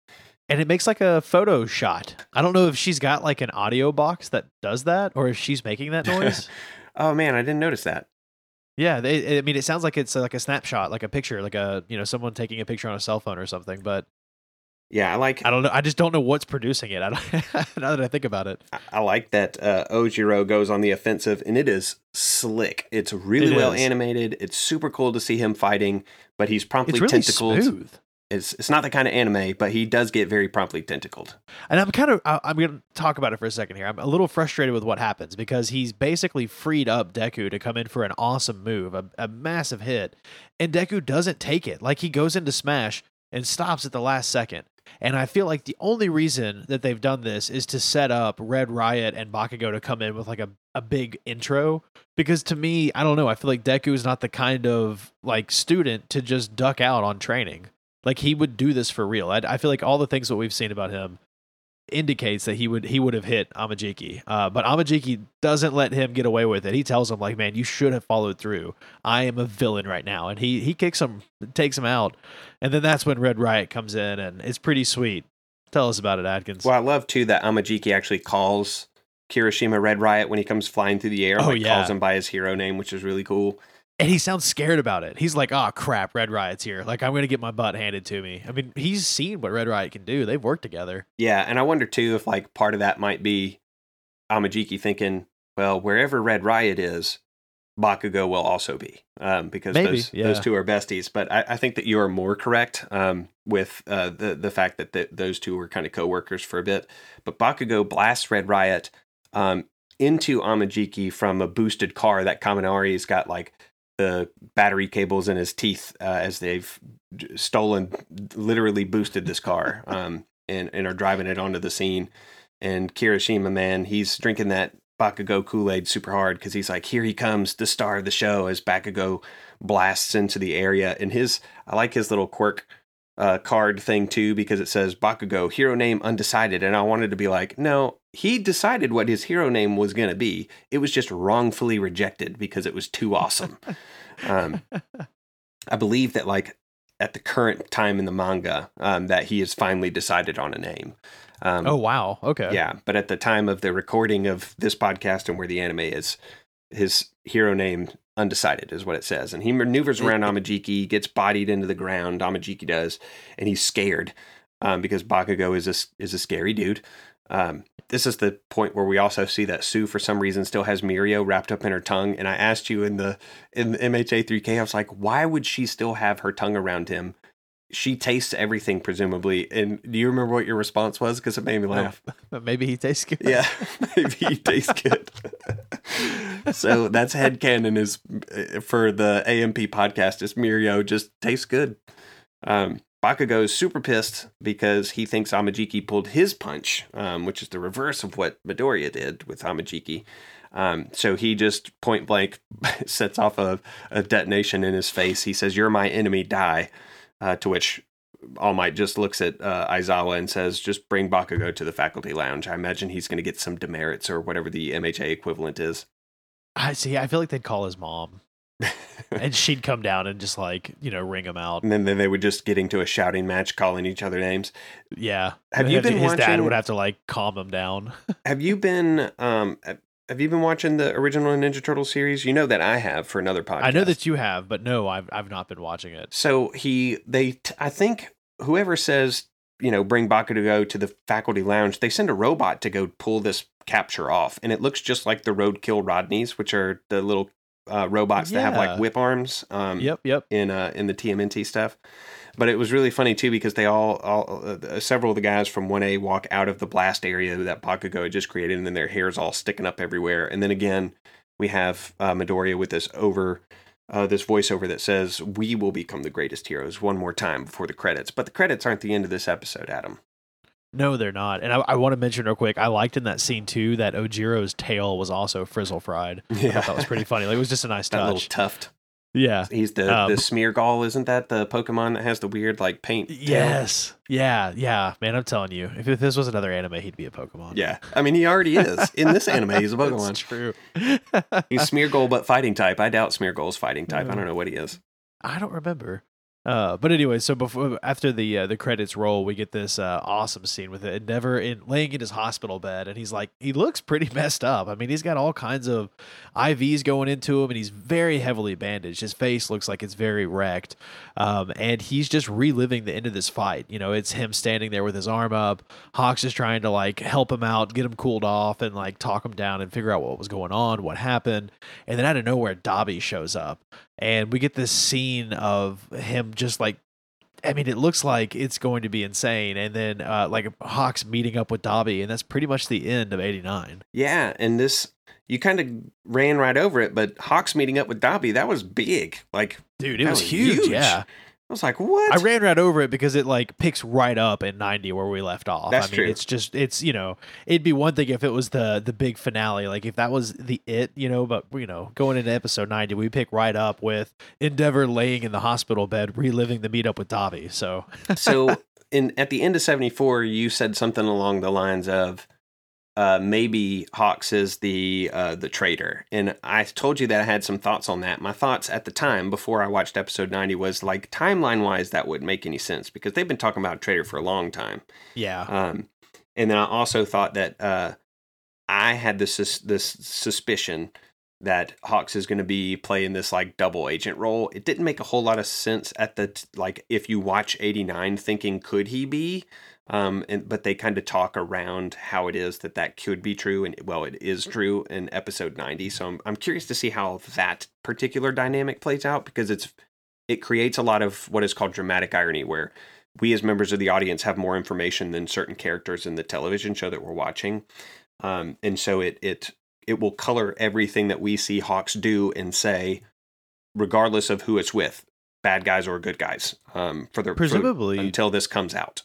and it makes like a photo shot. I don't know if she's got like an audio box that does that or if she's making that noise. Oh man, I didn't notice that. yeah, they, I mean, it sounds like it's like a snapshot, like a picture, like a you know someone taking a picture on a cell phone or something. But Yeah, I like I don't know. I just don't know what's producing it. I don't, now that I think about it, I- I like that uh, Ojiro goes on the offensive, and it is slick. It's really It well is. animated. It's super cool to see him fighting, but he's promptly it's really tentacled. smooth. It's it's not the kind of anime, but he does get very promptly tentacled. And I'm kind of I- I'm going to talk about it for a second here. I'm a little frustrated with what happens because he's basically freed up Deku to come in for an awesome move, a, a massive hit, and Deku doesn't take it. Like he goes into smash and stops at the last second. And I feel like the only reason that they've done this is to set up Red Riot and Bakugo to come in with like a, a big intro. Because to me, I don't know, I feel like Deku is not the kind of like student to just duck out on training. Like he would do this for real. I, I feel like all the things that we've seen about him indicates that he would he would have hit Amajiki. Uh, but Amajiki doesn't let him get away with it. He tells him like, "Man, you should have followed through. I am a villain right now." And he he kicks him, takes him out, and then that's when Red Riot comes in, and it's pretty sweet. Tell us about it, Atkins. Well, I love too that Amajiki actually calls Kirishima Red Riot when he comes flying through the air. Oh, like, yeah. calls him by his hero name, which is really cool. And he sounds scared about it. He's like, "Oh crap, Red Riot's here! Like I'm gonna get my butt handed to me." I mean, he's seen what Red Riot can do. They've worked together. Yeah, and I wonder too if like part of that might be Amajiki thinking, well, wherever Red Riot is, Bakugo will also be, um, because Maybe, those yeah. those two are besties. But I, I think that you are more correct um, with uh, the the fact that th those two were kind of coworkers for a bit. But Bakugo blasts Red Riot um, into Amajiki from a boosted car. That Kaminari's got like the battery cables in his teeth uh, as they've stolen, literally boosted this car, um, and and are driving it onto the scene. And Kirishima, man, he's drinking that Bakugo Kool Aid super hard because he's like, here he comes, the star of the show, as Bakugo blasts into the area. And his, I like his little quirk uh, card thing too because it says Bakugo, hero name undecided. And I wanted to be like, no, he decided what his hero name was going to be. It was just wrongfully rejected because it was too awesome. um, I believe that like at the current time in the manga, um, that he has finally decided on a name. Um, Oh wow, okay. yeah, but at the time of the recording of this podcast and where the anime is, his hero name undecided is what it says, and he maneuvers around Amajiki, gets bodied into the ground. Amajiki does, and he's scared um, because Bakugo is a is a scary dude. Um, this is the point where we also see that Tsu, for some reason, still has Mirio wrapped up in her tongue. And I asked you in the in the MHA 3K, I was like, why would she still have her tongue around him? She tastes everything, presumably. And do you remember what your response was? Because it made me laugh. But maybe he tastes good. Yeah, maybe he tastes good. so that's headcanon is uh, for the AMP podcast is Mirio just tastes good. Um, Bakugo is super pissed because he thinks Amajiki pulled his punch, um, which is the reverse of what Midoriya did with Amajiki. Um, so he just point blank sets off a, a detonation in his face. He says, "You're my enemy, die." Uh, to which all Might just looks at uh, Aizawa and says, "Just bring Bakugo to the faculty lounge." I imagine he's going to get some demerits or whatever the MHA equivalent is. I see. I feel like they'd call his mom, and she'd come down and just like you know ring him out. And then, then they would just get into a shouting match, calling each other names. Yeah. Have you been his dad would have to like calm him down. Have you been um have you been watching the original Ninja Turtle series? You know that I have for another podcast. I know that you have, but no, I've I've not been watching it. So he they t- I think whoever says you know bring Bakugo to the faculty lounge, they send a robot to go pull this capture off, and it looks just like the Roadkill Rodneys, which are the little uh, robots that have like whip arms. Um, Yep, yep. in uh in the TMNT stuff. But it was really funny too because they all, all uh, several of the guys from 1A walk out of the blast area that Bakugo had just created, and then their hair's all sticking up everywhere. And then again, we have uh, Midoriya with this over, uh, this voiceover that says, "We will become the greatest heroes." One more time before the credits, but the credits aren't the end of this episode, Adam. No, they're not. And I, I want to mention real quick, I liked in that scene too that Ojiro's tail was also frizzle fried. I thought that was pretty funny. Like it was just a nice That little touch. tuft. Yeah. He's the Um, the Smeargle, isn't that the Pokemon that has the weird like paint? tail? Yes. Yeah. Yeah. Man, I'm telling you, if, if this was another anime, he'd be a Pokemon. Yeah, I mean he already is in this anime. He's a That's Pokemon. true. He's Smeargle, but fighting type. I doubt Smeargle's fighting type. I don't know what he is. I don't remember. Uh, but anyway, so before after the uh, the credits roll, we get this uh, awesome scene with Endeavor in laying in his hospital bed, and he's like, he looks pretty messed up. I mean, he's got all kinds of IVs going into him, and he's very heavily bandaged. His face looks like it's very wrecked, um, and he's just reliving the end of this fight. You know, it's him standing there with his arm up. Hawks is trying to like help him out, get him cooled off, and like talk him down and figure out what was going on, what happened, and then out of nowhere, Dabi shows up and we get this scene of him just like I mean, it looks like it's going to be insane, and then uh, like Hawks meeting up with Dabi, and that's pretty much the end of '89. Yeah, and this you kind of ran right over it, but Hawks meeting up with Dabi that was big. Like Dude, it was, was huge. huge. Yeah, I was like, what? I ran right over it because it like picks right up in '90 where we left off. That's I mean, true. It's just it's you know it'd be one thing if it was the the big finale, like if that was the it, you know. But you know, going into episode 90, we pick right up with Endeavor laying in the hospital bed, reliving the meetup with Dabi. So so in at the end of 74 you said something along the lines of uh, maybe Hawks is the uh, the traitor, and I told you that I had some thoughts on that. My thoughts at the time, before I watched episode 90, was like timeline wise, that wouldn't make any sense because they've been talking about traitor for a long time. yeah, Um, and then I also thought that uh, I had this this suspicion that Hawks is going to be playing this like double agent role. It didn't make a whole lot of sense at the t- like if you watch 89 thinking could he be um and but they kind of talk around how it is that that could be true and well it is true in episode 90. So I'm I'm curious to see how that particular dynamic plays out because it's it creates a lot of what is called dramatic irony where we as members of the audience have more information than certain characters in the television show that we're watching um, and so it it it will color everything that we see Hawks do and say, regardless of who it's with, bad guys or good guys. Um, for the Presumably- for, until this comes out.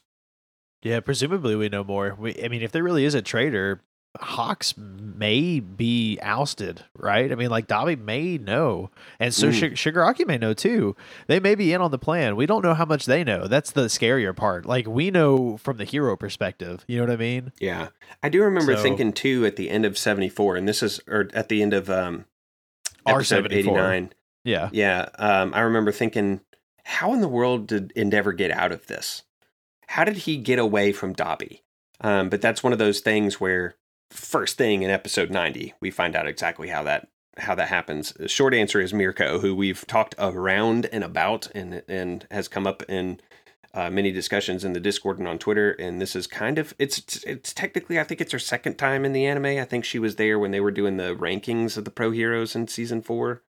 Yeah, presumably we know more. We, I mean, if there really is a traitor, Hawks may be ousted, right? I mean, like Dabi may know, and so Mm. Shig- Shigaraki may know too. They may be in on the plan. We don't know how much they know. That's the scarier part. Like we know from the hero perspective. You know what I mean? Yeah, I do remember So- thinking too at the end of seventy four, and this is or at the end of um, episode R74. eighty nine. Yeah. Yeah, um, I remember thinking, how in the world did Endeavor get out of this? How did he get away from Dabi? Um, but that's one of those things where first thing in episode 90, we find out exactly how that how that happens. The short answer is Mirko, who we've talked around and about and and has come up in uh, many discussions in the Discord and on Twitter. And this is kind of it's it's, technically I think it's her second time in the anime. I think she was there when they were doing the rankings of the pro heroes in season four.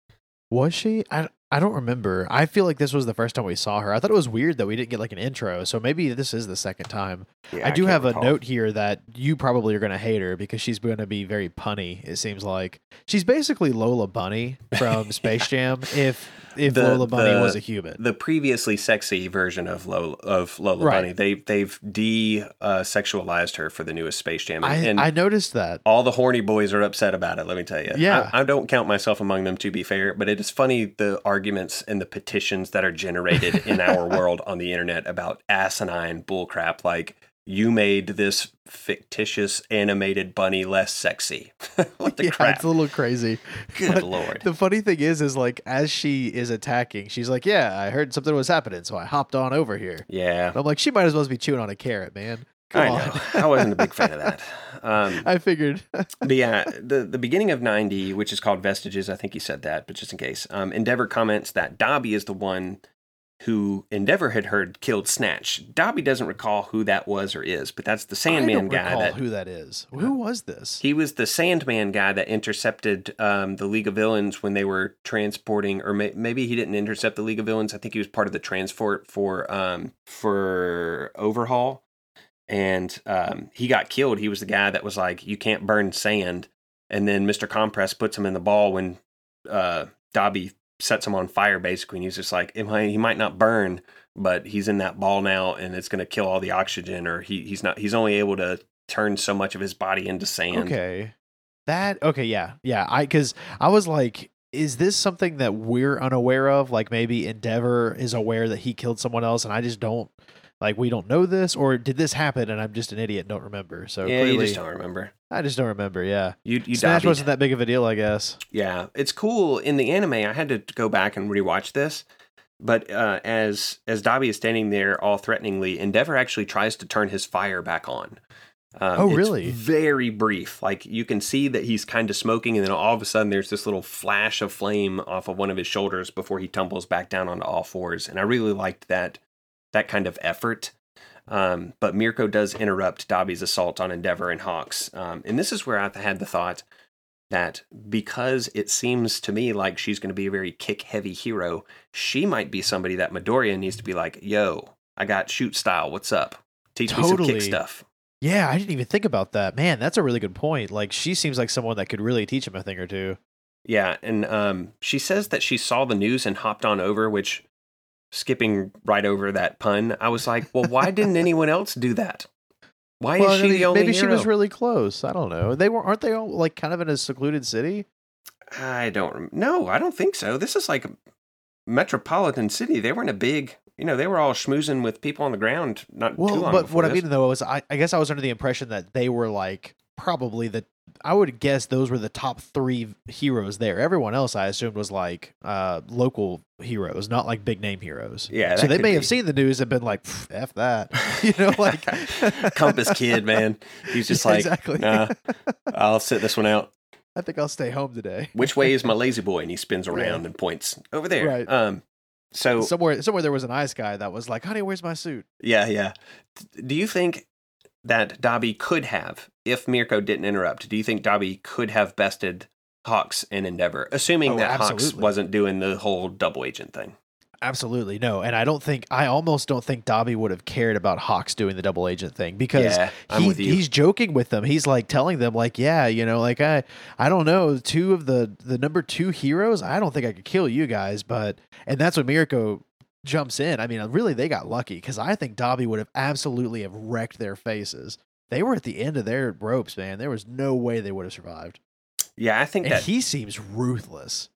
Was she? I I don't remember. I feel like this was the first time we saw her. I thought it was weird that we didn't get like an intro. So maybe this is the second time. Yeah, I do can't have recall. a note here that you probably are going to hate her because she's going to be very punny. It seems like she's basically Lola Bunny from Space Jam. If if The- Lola Bunny the- was a human, the previously sexy version of Lola of Lola Right. Bunny. They they've de uh, sexualized her for the newest Space Jam, I and, and I noticed that. all the horny boys are upset about it. Let me tell you. Yeah. I, I don't count myself among them to be fair, but it is funny the arguments and the petitions that are generated in our world on the internet about asinine bullcrap like. You made this fictitious animated bunny less sexy. what the yeah, crap? it's a little crazy. Good but lord. The funny thing is, is like as she is attacking, she's like, "Yeah, I heard something was happening, so I hopped on over here." yeah. And I'm like, she might as well be chewing on a carrot, man. Come I on. know. I wasn't a big fan of that. Um, I figured. But yeah, the the beginning of ninety, which is called Vestiges, I think you said that, but just in case, um, Endeavor comments that Dabi is the one who Endeavor had heard killed Snatch. Dabi doesn't recall who that was or is, but that's the I Sandman don't guy recall that who that is. Who was this? he was the Sandman guy that intercepted um, the League of Villains when they were transporting, or may, maybe he didn't intercept the League of Villains. I think he was part of the transport for um, for Overhaul, and um, he got killed. He was the guy that was like, "You can't burn sand," and then Mister Compress puts him in the ball when uh, Dabi sets him on fire, basically, and he's just like, "It might- "He might not burn." But he's in that ball now, and it's going to kill all the oxygen, or he, he's not. He's only able to turn so much of his body into sand. Okay. That okay, yeah. Yeah, I cuz I was like is this something that we're unaware of? Like maybe Endeavor is aware that he killed someone else and I just don't like we don't know this or did this happen and I'm just an idiot don't remember. So yeah, clearly you just don't remember. I just don't remember, yeah. You you Snatch Dobbied. wasn't that big of a deal, I guess. Yeah, it's cool in the anime. I had to go back and rewatch this, but uh, as as Dabi is standing there all threateningly, Endeavor actually tries to turn his fire back on. Um, Oh, it's really? Very brief. Like you can see that he's kind of smoking, and then all of a sudden there's this little flash of flame off of one of his shoulders before he tumbles back down onto all fours. And I really liked that that kind of effort. Um, but Mirko does interrupt Dabi's assault on Endeavor and Hawks. Um, and this is where I had the thought that because it seems to me like she's going to be a very kick heavy hero, she might be somebody that Midoriya needs to be like, yo, I got shoot style. What's up? Teach me some kick stuff. Yeah, I didn't even think about that. Man, that's a really good point. Like she seems like someone that could really teach him a thing or two. Yeah. And um, she says that she saw the news and hopped on over, which skipping right over that pun, I was like, well, why didn't anyone else do that? Why Well, is she the only maybe she was really close. I don't know. They were aren't they all like kind of in a secluded city? I don't. No, I don't think so. This is like a metropolitan city. They were in a big. You know, they were all schmoozing with people on the ground not too Well, long but what I mean though is I, I guess I was under the impression that they were like probably the I would guess those were the top three heroes there. Everyone else, I assumed, was like uh, local heroes, not like big name heroes. Yeah, So they may be. have seen the news and been like, "Pff, "F that," you know, like Compass kid, man. He's just Yeah, like, exactly. nah, I'll sit this one out. I think I'll stay home today. Which way is my lazy boy? And he spins Yeah. around and points over there. Right. Um. So Somewhere, somewhere there was an ice guy that was like, "Honey, where's my suit?" yeah, yeah. Do you think that Dabi could have, if Mirko didn't interrupt, do you think Dabi could have bested Hawks and Endeavor, assuming Oh, that Hawks wasn't doing the whole double agent thing? Absolutely no, and I don't think I almost don't think Dabi would have cared about Hawks doing the double agent thing because yeah, he, he's joking with them. He's like telling them like, yeah, you know, like I I don't know, two of the the number 2 heroes, I don't think I could kill you guys, but and that's what Mirko jumps in. I mean, really they got lucky cuz I think Dabi would have absolutely have wrecked their faces. They were at the end of their ropes, man. There was no way they would have survived. yeah, I think And that he seems ruthless.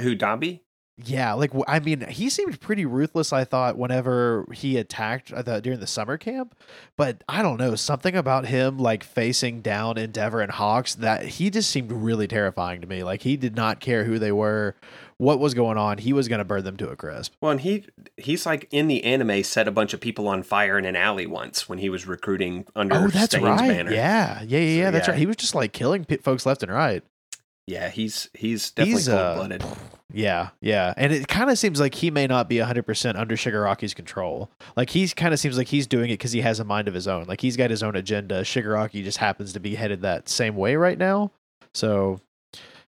who Dabi? Yeah, like I mean, he seemed pretty ruthless. I thought whenever he attacked uh, the, during the summer camp, but I don't know something about him like facing down Endeavor and Hawks that he just seemed really terrifying to me. Like he did not care who they were, what was going on. He was going to burn them to a crisp. Well, and he he's like in the anime set a bunch of people on fire in an alley once when he was recruiting under oh, that's Stain's right. banner. Yeah, yeah, yeah, yeah. So, that's yeah. right. He was just like killing p- folks left and right. Yeah, he's he's definitely uh, cold blooded. Yeah, yeah. And it kind of seems like he may not be 100% under Shigaraki's control. Like he's kind of seems like he's doing it because he has a mind of his own. Like he's got his own agenda. Shigaraki just happens to be headed that same way right now. So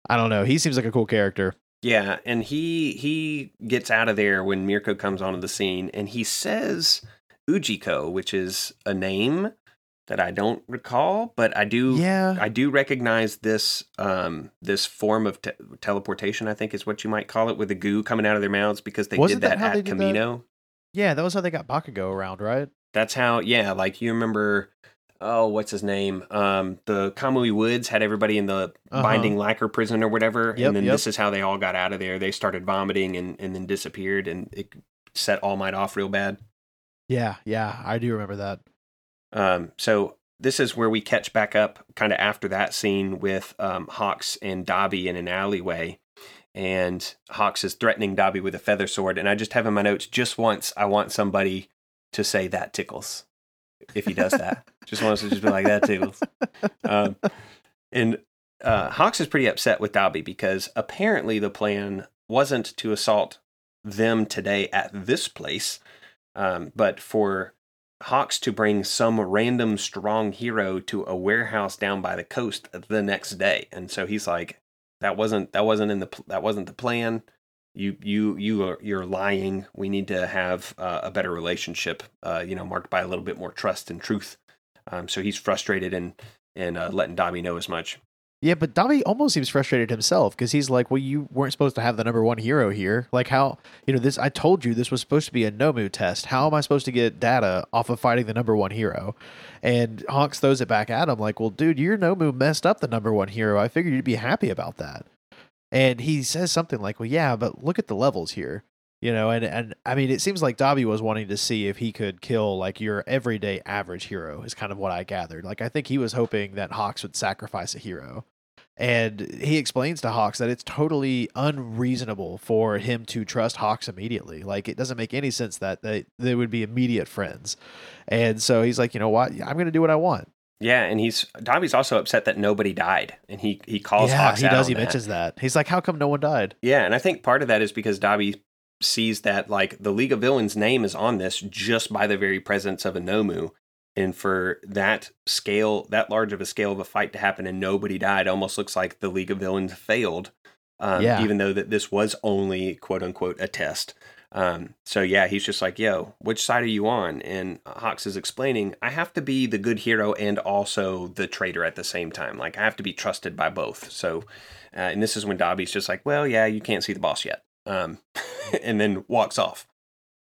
I don't know. He seems like a cool character. Yeah, and he he gets out of there when Mirko comes onto the scene, and he says Ujiko, which is a name that I don't recall, but I do Yeah. I do recognize this um this form of te- teleportation. I think is what you might call it, with the goo coming out of their mouths because they Wasn't did that that, at did that? Kamino. Yeah, that was how they got Bakugo around, right? That's how. Yeah, like you remember. Oh, what's his name? Um, the Kamui Woods had everybody in the Uh-huh. binding lacquer prison or whatever, Yep, and then yep. this is how they all got out of there. They started vomiting and, and then disappeared, and it set All Might off real bad. Yeah, yeah. I do remember that. Um, so this is where we catch back up, kind of after that scene with um, Hawks and Dabi in an alleyway, and Hawks is threatening Dabi with a feather sword, and I just have in my notes just once I want somebody to say that tickles if he does that. just wants to just be like that tickles. Um, and uh, Hawks is pretty upset with Dabi because apparently the plan wasn't to assault them today at this place, um, but for Hawks to bring some random strong hero to a warehouse down by the coast the next day. And so he's like, that wasn't that wasn't in the that wasn't the plan. You you you are you're lying. We need to have uh, a better relationship. Uh, you know, marked by a little bit more trust and truth. Um, so he's frustrated and and uh, letting Dabi know as much. Yeah, but Dabi almost seems frustrated himself because he's like, "Well, you weren't supposed to have the number one hero here. Like, how you know this? I told you this was supposed to be a Nomu test. How am I supposed to get data off of fighting the number one hero?" And Hawks throws it back at him like, "Well, dude, your Nomu messed up the number one hero. I figured you'd be happy about that." And he says something like, "Well, yeah, but look at the levels here." You know, and and I mean, it seems like Dabi was wanting to see if he could kill like your everyday average hero. Is kind of what I gathered. Like, I think he was hoping that Hawks would sacrifice a hero. And he explains to Hawks that it's totally unreasonable for him to trust Hawks immediately. Like it doesn't make any sense that they, they would be immediate friends. And so he's like, you know what? I'm going to do what I want. Yeah, and he's Dabi's also upset that nobody died, and he he calls yeah, Hawks he does. He that. mentions that. He's like, how come no one died? Yeah, and I think part of that is because Dabi sees that like the League of Villains name is on this just by the very presence of a Nomu. And for that scale, that large of a scale of a fight to happen and nobody died, almost looks like the League of Villains failed. Um, Yeah. Even though that this was only quote unquote a test. Um, so yeah, he's just like, "Yo, which side are you on?" And Hawks is explaining, "I have to be the good hero and also the traitor at the same time. Like I have to be trusted by both." So, uh, and this is when Dabi's just like, "Well, yeah, you can't see the boss yet," um, and then walks off.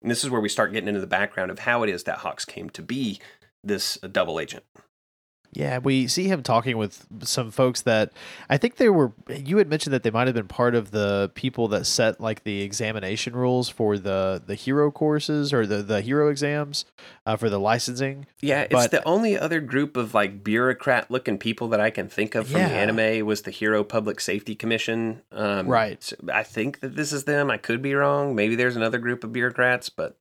And this is where we start getting into the background of how it is that Hawks came to be this double agent. Yeah, we see him talking with some folks that I think they were. You had mentioned that they might have been part of the people that set like the examination rules for the the hero courses or the the hero exams uh, for the licensing. Yeah, it's But- the only other group of like bureaucrat looking people that I can think of from Yeah. the anime was the Hero Public Safety Commission. Um, Right. so I think that this is them. I could be wrong. Maybe there's another group of bureaucrats, but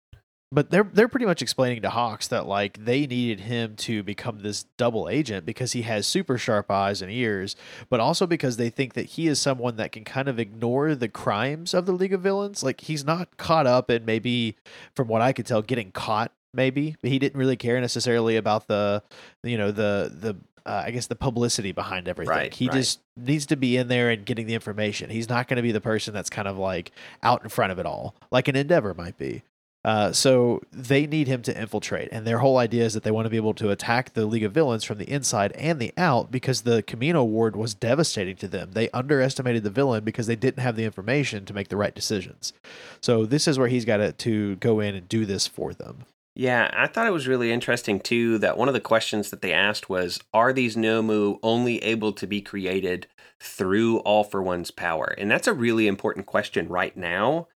But they're they're pretty much explaining to Hawks that like they needed him to become this double agent because he has super sharp eyes and ears, but also because they think that he is someone that can kind of ignore the crimes of the League of Villains. Like he's not caught up in maybe, from what I could tell, getting caught. Maybe but he didn't really care necessarily about the, you know, the the uh, I guess the publicity behind everything. Right, he right. just needs to be in there and getting the information. He's not going to be the person that's kind of like out in front of it all, like an Endeavor might be. Uh, so they need him to infiltrate, and their whole idea is that they want to be able to attack the League of Villains from the inside and the out because the Kamino Ward was devastating to them. They underestimated the villain because they didn't have the information to make the right decisions. So this is where he's got to, to go in and do this for them. Yeah, I thought it was really interesting too that one of the questions that they asked was Are these Nomu only able to be created through All for One's power? And that's a really important question right now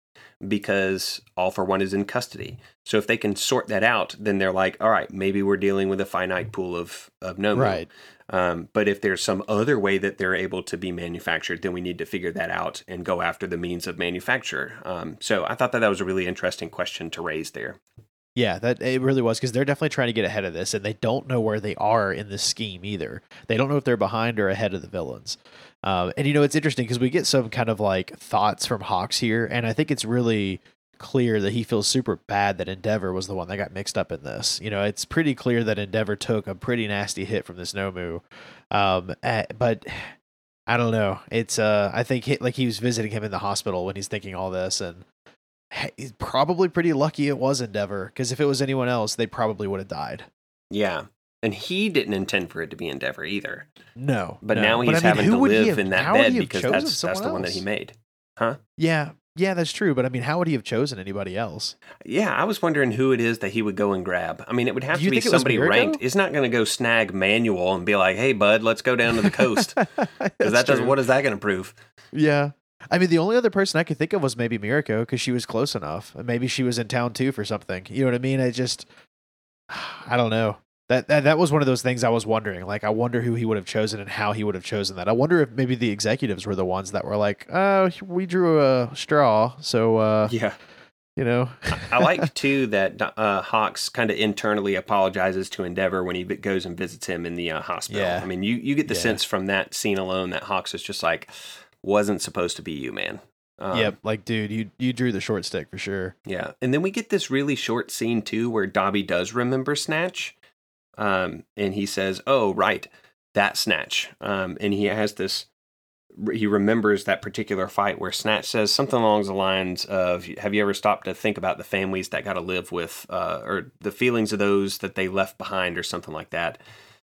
because All for One is in custody. So if they can sort that out, then they're like, All right, maybe we're dealing with a finite pool of, of Nomu. Right. Um, but if there's some other way that they're able to be manufactured, then we need to figure that out and go after the means of manufacture. Um, so I thought that that was a really interesting question to raise there. Yeah, that it really was because they're definitely trying to get ahead of this, and they don't know where they are in this scheme either. They don't know if they're behind or ahead of the villains. Um, and you know, it's interesting because we get some kind of like thoughts from Hawks here, and I think it's really clear that he feels super bad that Endeavor was the one that got mixed up in this. You know, it's pretty clear that Endeavor took a pretty nasty hit from this Nomu. Um, but I don't know. It's uh, I think he, like he was visiting him in the hospital when he's thinking all this, and he's probably pretty lucky it was Endeavor because if it was anyone else, they probably would have died. Yeah. And he didn't intend for it to be Endeavor either. No, But no. now he's I mean, having to live have- in that bed because that's that's the one that he made. Huh? Yeah, yeah, that's true. But I mean, how would he have chosen anybody else? Yeah, I was wondering who it is that he would go and grab. I mean, it would have Do to be think it was somebody ranked. He's not going to go snag Manual and be like, "Hey, bud, let's go down to the coast." Because that does what is that going to prove? Yeah. I mean, the only other person I could think of was maybe Mirko because she was close enough. And Maybe she was in town too for something. You know what I mean? I just, I don't know. That, that that was one of those things I was wondering. Like, I wonder who he would have chosen and how he would have chosen that. I wonder if maybe the executives were the ones that were like, "Oh, we drew a straw, so uh, Yeah, you know." I like too that uh, Hawks kind of internally apologizes to Endeavor when he goes and visits him in the uh, hospital. Yeah. I mean, you you get the Yeah. sense from that scene alone that Hawks is just like wasn't supposed to be you, man. Um, yep. Like, dude, you you drew the short stick for sure. Yeah, and then we get this really short scene too, where Dabi does remember Snatch, um, and he says, "Oh, right, that Snatch," um, and he has this. He remembers that particular fight where Snatch says something along the lines of, "Have you ever stopped to think about the families that got to live with, uh, or the feelings of those that they left behind, or something like that?"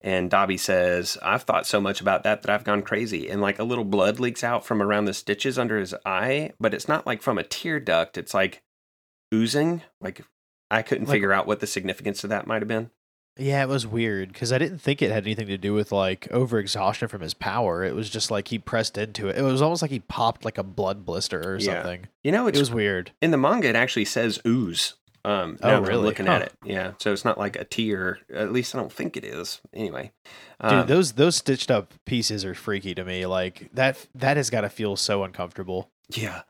And Dabi says, I've thought so much about that that I've gone crazy. And like a little blood leaks out from around the stitches under his eye, but it's not like from a tear duct. It's like oozing. Like I couldn't Like- figure out what the significance of that might have been. Yeah, it was weird because I didn't think it had anything to do with like overexhaustion from his power. It was just like he pressed into it. It was almost like he popped like a blood blister or Yeah. something. You know, It was weird. in the manga. It actually says ooze. Um, Oh, now that I'm really? looking Huh. at it, yeah. So it's not like a tear. At least I don't think it is. Anyway, Dude, Um, those those stitched up pieces are freaky to me. Like that that has got to feel so uncomfortable. Yeah.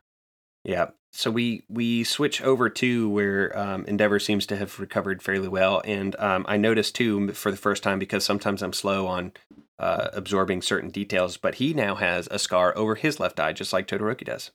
Yeah. So we we switch over to where um, Endeavor seems to have recovered fairly well, and um, I noticed too for the first time because sometimes I'm slow on uh, absorbing certain details, but he now has a scar over his left eye, just like Todoroki does.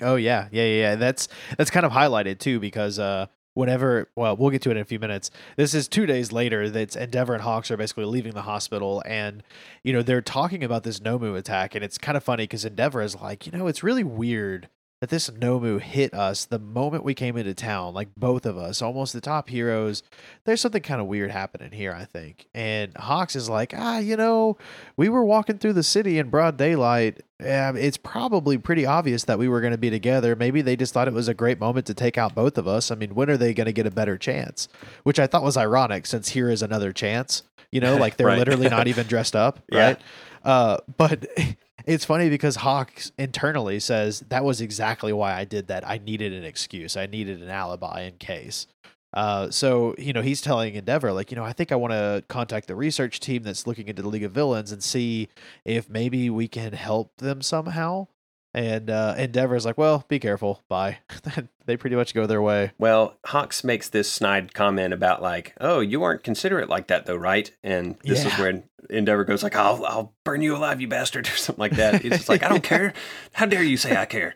Oh yeah, yeah, yeah. yeah. That's that's kind of highlighted too because uh whenever well we'll get to it in a few minutes. This is two days later. That's Endeavor and Hawks are basically leaving the hospital, and you know they're talking about this Nomu attack, and it's kind of funny because Endeavor is like, you know, it's really weird that this Nomu hit us the moment we came into town, like both of us, almost the top heroes. There's something kind of weird happening here, I think. And Hawks is like, ah, you know, we were walking through the city in broad daylight. Um, it's probably pretty obvious that we were going to be together. Maybe they just thought it was a great moment to take out both of us. I mean, when are they going to get a better chance? Which I thought was ironic since here is another chance. You know, like they're Right. literally not even dressed up, Yeah. right? Uh, but it's funny because Hawks internally says that was exactly why I did that. I needed an excuse. I needed an alibi in case. Uh, so you know he's telling Endeavor like you know I think I want to contact the research team that's looking into the League of Villains and see if maybe we can help them somehow. And uh, Endeavor's like, well, be careful. Bye. they pretty much go their way. Well, Hawks makes this snide comment about like, "Oh, you aren't considerate like that, though, right?" And this is Yeah. where Endeavor goes like, "I'll, I'll burn you alive, you bastard," or something like that. He's just like, "I don't care. How dare you say I care?"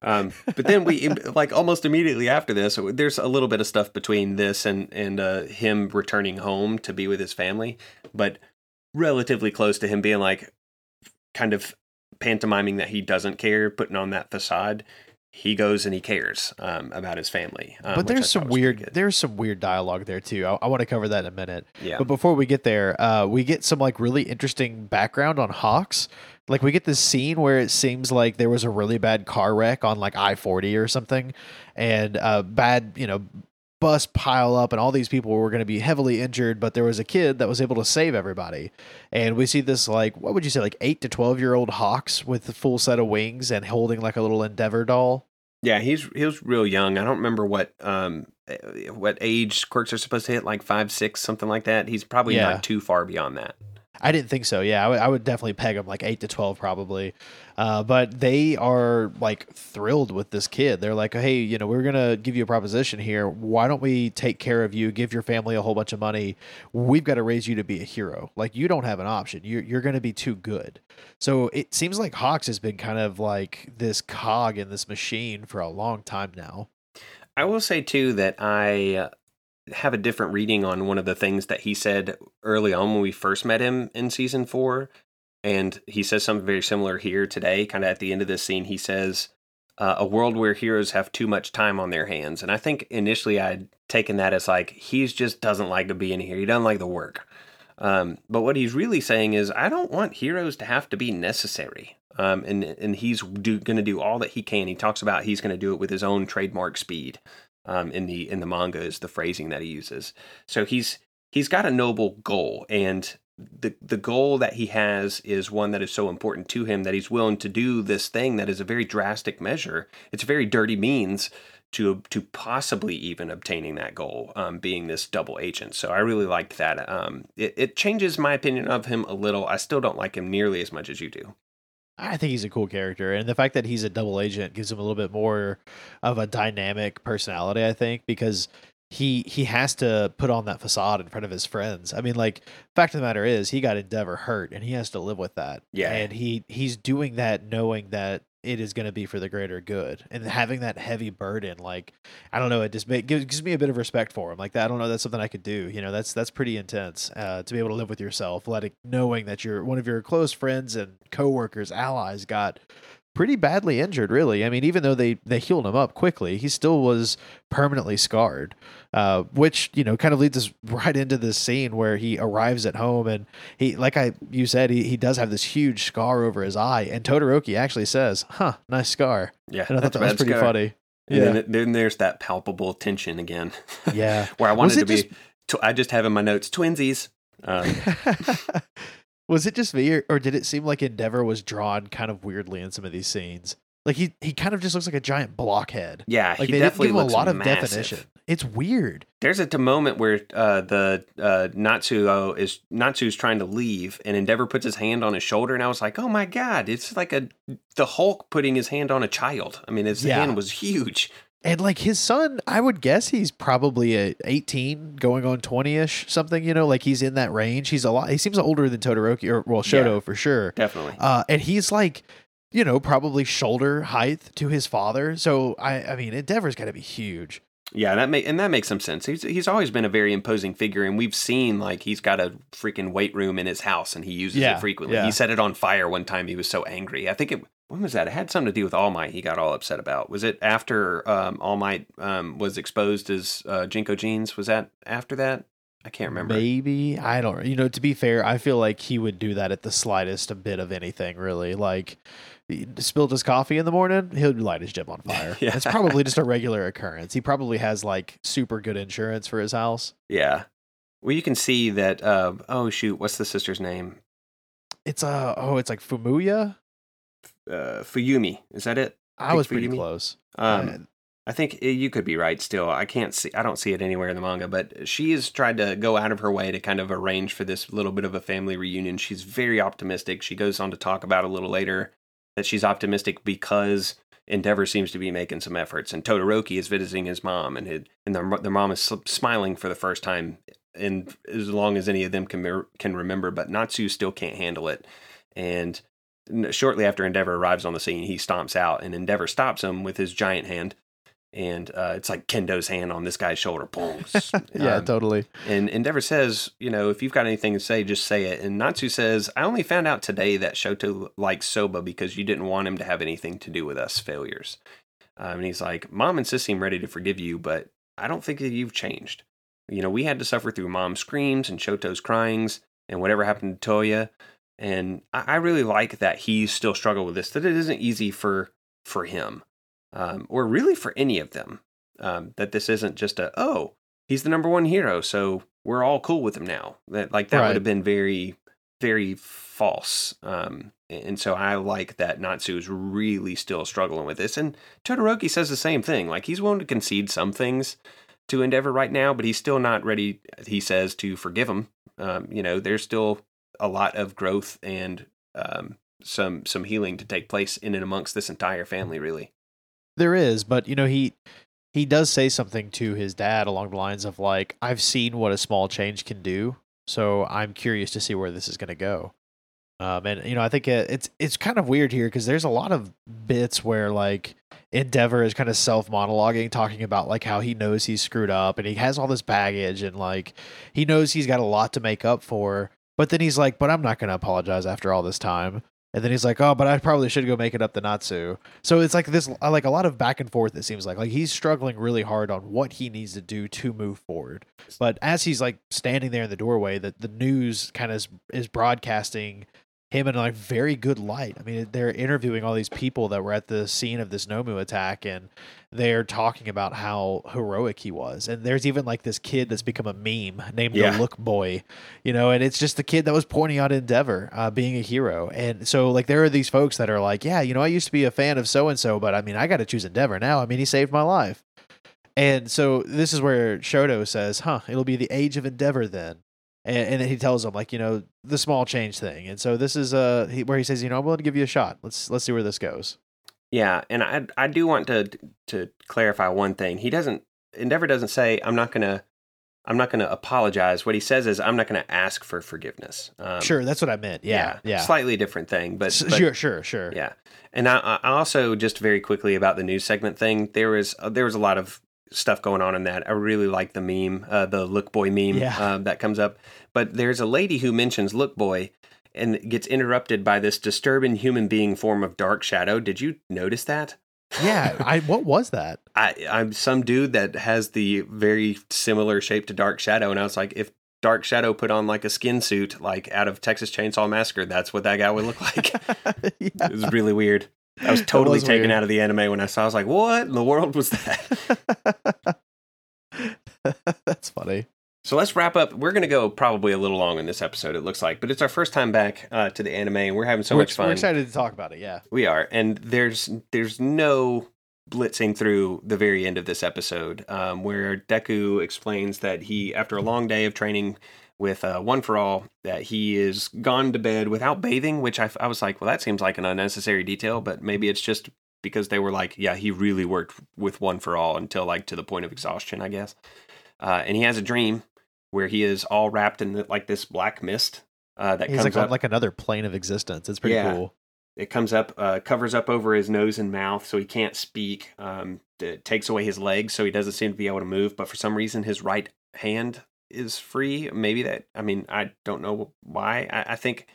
Um, but then we like almost immediately after this, there's a little bit of stuff between this and and uh, him returning home to be with his family, but relatively close to him being like, kind of pantomiming that he doesn't care, putting on that facade. He goes and he cares um, about his family. Um, but there's some thought was pretty weird there's some weird dialogue there too. I, I want to cover that in a minute. Yeah. But before we get there, uh, we get some like really interesting background on Hawks. Like we get this scene where it seems like there was a really bad car wreck on like I forty or something, and uh, bad you know bus pile up, and all these people were going to be heavily injured. But there was a kid that was able to save everybody, and we see this like what would you say like eight to twelve year old Hawks with the full set of wings and holding like a little Endeavor doll. Yeah, he's he was real young. I don't remember what um eh, what age quirks are supposed to hit, like five, six, something like that. He's probably Yeah. not too far beyond that. I didn't think so. Yeah, I would- definitely peg them like eight to twelve, probably. Uh, but they are like thrilled with this kid. They're like, "Hey, you know, we're gonna give you a proposition here. Why don't we take care of you? Give your family a whole bunch of money. We've got to raise you to be a hero. Like you don't have an option. You're you're gonna be too good." So it seems like Hawks has been kind of like this cog in this machine for a long time now. I will say too that I uh, have a different reading on one of the things that he said early on when we first met him in season four, and he says something very similar here today. Kind of at the end of this scene, he says, uh, "A world where heroes have too much time on their hands." And I think initially I'd taken that as like he's just doesn't like to be in here. He doesn't like the work. Um, but what he's really saying is, I don't want heroes to have to be necessary. Um, and and he's going to do all that he can. He talks about he's going to do it with his own trademark speed. Um, in the in the manga is the phrasing that he uses. So he's he's got a noble goal, and the the goal that he has is one that is so important to him that he's willing to do this thing that is a very drastic measure. It's a very dirty means to to possibly even obtaining that goal, um, being this double agent. So I really liked that. Um, it, it changes my opinion of him a little. I still don't like him nearly as much as you do. I think he's a cool character, and the fact that he's a double agent gives him a little bit more of a dynamic personality. I think because he he has to put on that facade in front of his friends. I mean, like fact of the matter is, he got Endeavor hurt, and he has to live with that. Yeah. and he he's doing that knowing that it is going to be for the greater good, and having that heavy burden, like I don't know, it just make, gives, gives me a bit of respect for him. Like that, I don't know, that's something I could do. You know, that's that's pretty intense uh, to be able to live with yourself, letting knowing that your one of your close friends and coworkers, allies, got pretty badly injured. Really, I mean, even though they they healed him up quickly, he still was permanently scarred. Uh, which you know kind of leads us right into this scene where he arrives at home and he, like I you said, he, he does have this huge scar over his eye, and Todoroki actually says, "Huh, nice scar," Yeah, and I thought that's that was pretty scar. funny. And Yeah, then, then there's that palpable tension again. yeah. where I wanted to be. Tw- I just have in my notes twinsies. Um, was it just me, or, or did it seem like Endeavor was drawn kind of weirdly in some of these scenes? Like he he kind of just looks like a giant blockhead. yeah, Like he they didn't definitely give him a lot of massive. definition. It's weird. There's a moment where uh, the uh, Natsuo is Natsu's trying to leave, and Endeavor puts his hand on his shoulder, and I was like, "Oh my god!" It's like a the Hulk putting his hand on a child. I mean, his Yeah. hand was huge. And like his son, I would guess he's probably a 18 going on 20ish something, you know, like he's in that range. He's a lot he seems older than Todoroki or well Shoto Yeah. for sure. Definitely. Uh and he's like you know, probably shoulder height to his father. So I I mean, Endeavor's got to be huge. Yeah, that make and that makes some sense. He's he's always been a very imposing figure, and we've seen like he's got a freaking weight room in his house, and he uses Yeah, it frequently. yeah. He set it on fire one time. He was so angry. I think it when was that? It had something to do with All Might. He got all upset about. Was it after um, All Might um, was exposed as uh, Jinko jeans? Was that after that? I can't remember. Maybe I don't. You know, to be fair, I feel like he would do that at the slightest a bit of anything. Really, like he spilled his coffee in the morning, he'll light his gym on fire. Yeah. It's probably just a regular occurrence. He probably has like super good insurance for his house. Yeah. Well, you can see that. Uh, oh shoot, what's the sister's name? It's uh oh, it's like Fumuya. Uh, Fuyumi. Is that it? I was pretty close. Um, I think eh, you could be right. Still, I can't see. I don't see it anywhere in the manga. But she has tried to go out of her way to kind of arrange for this little bit of a family reunion. She's very optimistic. She goes on to talk about a little later that she's optimistic because Endeavor seems to be making some efforts, and Todoroki is visiting his mom, and his, and their their mom is smiling for the first time in as long as any of them can can remember. But Natsu still can't handle it, and shortly after Endeavor arrives on the scene, he stomps out, and Endeavor stops him with his giant hand and uh, it's like Kendo's hand on this guy's shoulder. Yeah, Um, totally. and Endeavor says, you know, if you've got anything to say, just say it. And Natsu says, I only found out today that Shoto likes Soba because you didn't want him to have anything to do with us failures. Um, and he's like, Mom and Sis seem ready to forgive you, but I don't think that you've changed. You know, we had to suffer through Mom's screams and Shoto's cryings and whatever happened to Toya. And I, I really like that he still struggled with this, that it isn't easy for for him um, or really for any of them. Um, that this isn't just a oh he's the number one hero, so we're all cool with him now. That like that Right. would have been very very false. Um, and so I like that Natsu is really still struggling with this. And Todoroki says the same thing. Like he's willing to concede some things to Endeavor right now, but he's still not ready. He says to forgive him. Um, you know, there's still a lot of growth and um, some some healing to take place in and amongst this entire family. Really. There is, but you know, he he does say something to his dad along the lines of like, "I've seen what a small change can do, so I'm curious to see where this is going to go." Um, and you know, I think it's it's kind of weird here because there's a lot of bits where like Endeavor is kind of self monologuing, talking about like how he knows he's screwed up and he has all this baggage and like he knows he's got a lot to make up for, but then he's like, "But I'm not going to apologize after all this time." And then he's like, "Oh, but I probably should go make it up to Natsu." So it's like this, uh, like a lot of back and forth. It seems like, like he's struggling really hard on what he needs to do to move forward. But as he's like standing there in the doorway, that the news kind of is, is broadcasting him in like very good light. I mean, they're interviewing all these people that were at the scene of this Nomu attack, and they're talking about how heroic he was. And there's even like this kid that's become a meme named Yeah. the Look Boy, you know, and it's just the kid that was pointing out Endeavor uh, being a hero. And so, like, there are these folks that are like, yeah, you know, I used to be a fan of so and so, but I mean, I got to choose Endeavor now. I mean, he saved my life. And so this is where Shoto says, huh, it'll be the age of Endeavor then. And, and then he tells him like, you know, the small change thing. And so this is uh he, where he says, you know, I'm willing to give you a shot. Let's let's see where this goes. Yeah, and I I do want to to clarify one thing. He doesn't Endeavor doesn't say I'm not gonna I'm not gonna apologize. What he says is I'm not gonna ask for forgiveness. Um, sure, that's what I meant. Yeah, yeah. slightly different thing, but, S- but sure, sure, sure. yeah. And I, I also just very quickly about the news segment thing. There was uh, there was a lot of stuff going on in that. I really like the meme, uh, the Look Boy meme Yeah. uh, that comes up. But there's a lady who mentions Look Boy and gets interrupted by this disturbing human being form of Dark Shadow. Did you notice that? yeah. I what was that? I, I'm some dude that has the very similar shape to Dark Shadow, and I was like, if Dark Shadow put on like a skin suit, like out of Texas Chainsaw Massacre, that's what that guy would look like. yeah. it was really weird. I was totally was taken weird. out of the anime when I saw. I was like, "What in the world was that?" That's funny. so let's wrap up. We're going to go probably a little long in this episode. It looks like, but it's our first time back uh, to the anime, and we're having so we're, much fun. we're excited to talk about it. Yeah. We are, and there's there's no blitzing through the very end of this episode, um, where Deku explains that he, after a long day of training with uh, One for All, that he is gone to bed without bathing. Which I, I was like, well, that seems like an unnecessary detail, but maybe it's just because they were like, yeah, he really worked with One for All until like to the point of exhaustion, I guess. Uh, and he has a dream where he is all wrapped in like this black mist uh, that He's comes like up like another plane of existence. It's pretty Yeah. cool. it comes up uh, covers up over his nose and mouth so he can't speak um, it takes away his legs so he doesn't seem to be able to move but for some reason his right hand is free maybe that i mean i don't know why i, I think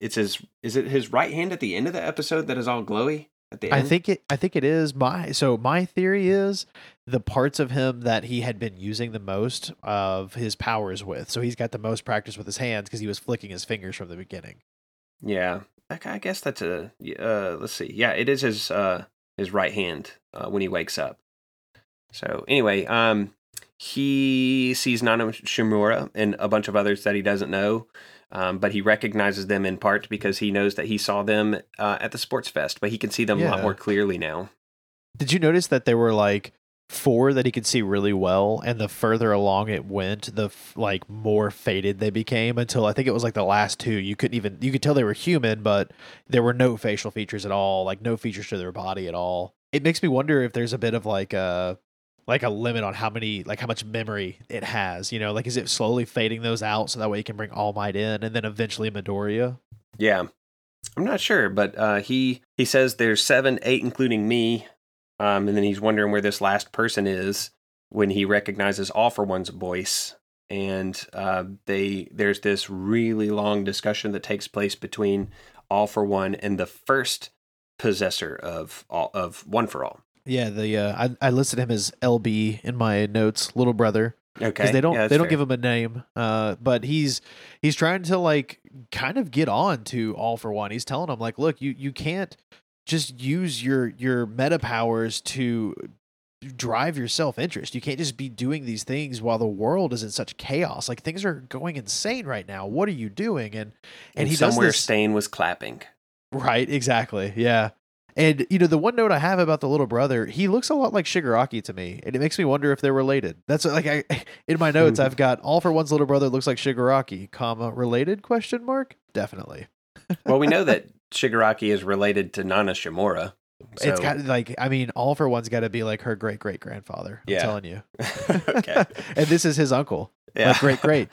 it's his is it his right hand at the end of the episode that is all glowy at the end? I think it. I think it is my. So my theory is the parts of him that he had been using the most of his powers with. So he's got the most practice with his hands because he was flicking his fingers from the beginning. yeah I, I guess that's a uh, let's see yeah it is his uh his right hand uh, when he wakes up so anyway um he sees Nana Shimura and a bunch of others that he doesn't know. Um, but he recognizes them in part because he knows that he saw them uh, at the sports fest, but he can see them a lot more clearly now. Did you notice that there were like four that he could see really well, and the further along it went, the f- like more faded they became until I think it was like the last two. You couldn't even you could tell they were human, but there were no facial features at all, like no features to their body at all. It makes me wonder if there's a bit of like a like a limit on how many like how much memory it has. You know, like is it slowly fading those out so that way you can bring All Might in, and then eventually Midoriya. Yeah, I'm not sure, but uh, he he says there's seven, eight, including me, um, and then he's wondering where this last person is when he recognizes All for One's voice, and uh, they there's this really long discussion that takes place between All for One and the first possessor of all of One for All. Yeah, the uh, I I listed him as LB in my notes, little brother. Okay, because they don't Yeah, they don't fair. give him a name. Uh, but he's he's trying to like kind of get on to all for one. He's telling them like, look, you you can't just use your your meta powers to drive your self interest. You can't just be doing these things while the world is in such chaos. Like things are going insane right now. What are you doing? And and, And he does somewhere this Stain was clapping. right exactly. Yeah. And you know the one note I have about the little brother, he looks a lot like Shigaraki to me, and it makes me wonder if they're related. That's like I in my notes I've got all for one's little brother looks like Shigaraki, comma related question mark definitely. well, we know that Shigaraki is related to Nana Shimura. So, It's got like I mean all for one's got to be like her great great grandfather. I'm Yeah. telling you. okay. and this is his uncle. Yeah. Like great great.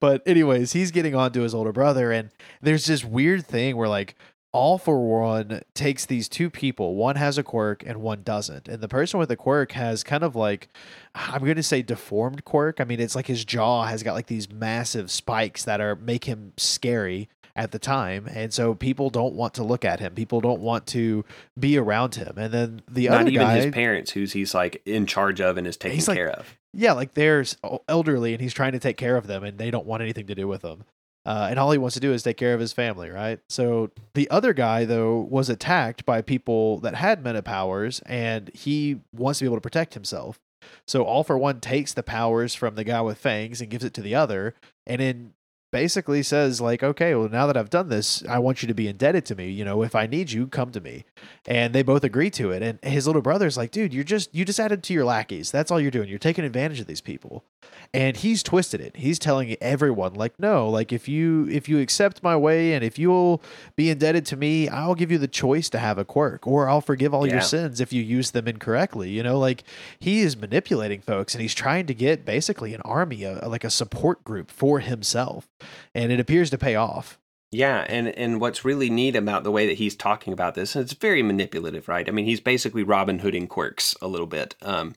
But anyways, he's getting on to his older brother, and there's this weird thing where like all for one takes these two people. One has a quirk and one doesn't. And the person with the quirk has kind of like I'm going to say deformed quirk. I mean, it's like his jaw has got like these massive spikes that are make him scary at the time. And so people don't want to look at him. People don't want to be around him. And then the Not other even guy his parents, who's he's like in charge of and is taking He's like- care of. yeah, like there's elderly and he's trying to take care of them and they don't want anything to do with him. Uh, and all he wants to do is take care of his family, right? So the other guy, though, was attacked by people that had meta powers and he wants to be able to protect himself. So All for One takes the powers from the guy with fangs and gives it to the other. And then basically says, like, okay, well, now that I've done this, I want you to be indebted to me. You know, if I need you, come to me. And they both agree to it. And his little brother's like dude you're just you just added to your lackeys. That's all you're doing. You're taking advantage of these people. And he's twisted it. He's telling everyone like no like if you if you accept my way and if you'll be indebted to me i'll give you the choice to have a quirk or i'll forgive all Yeah. your sins if you use them incorrectly. You know like he is manipulating folks and he's trying to get basically an army a, like a support group for himself and it appears to pay off Yeah, and and what's really neat about the way that he's talking about this, and it's very manipulative, right? I mean, he's basically Robin Hooding quirks a little bit, um,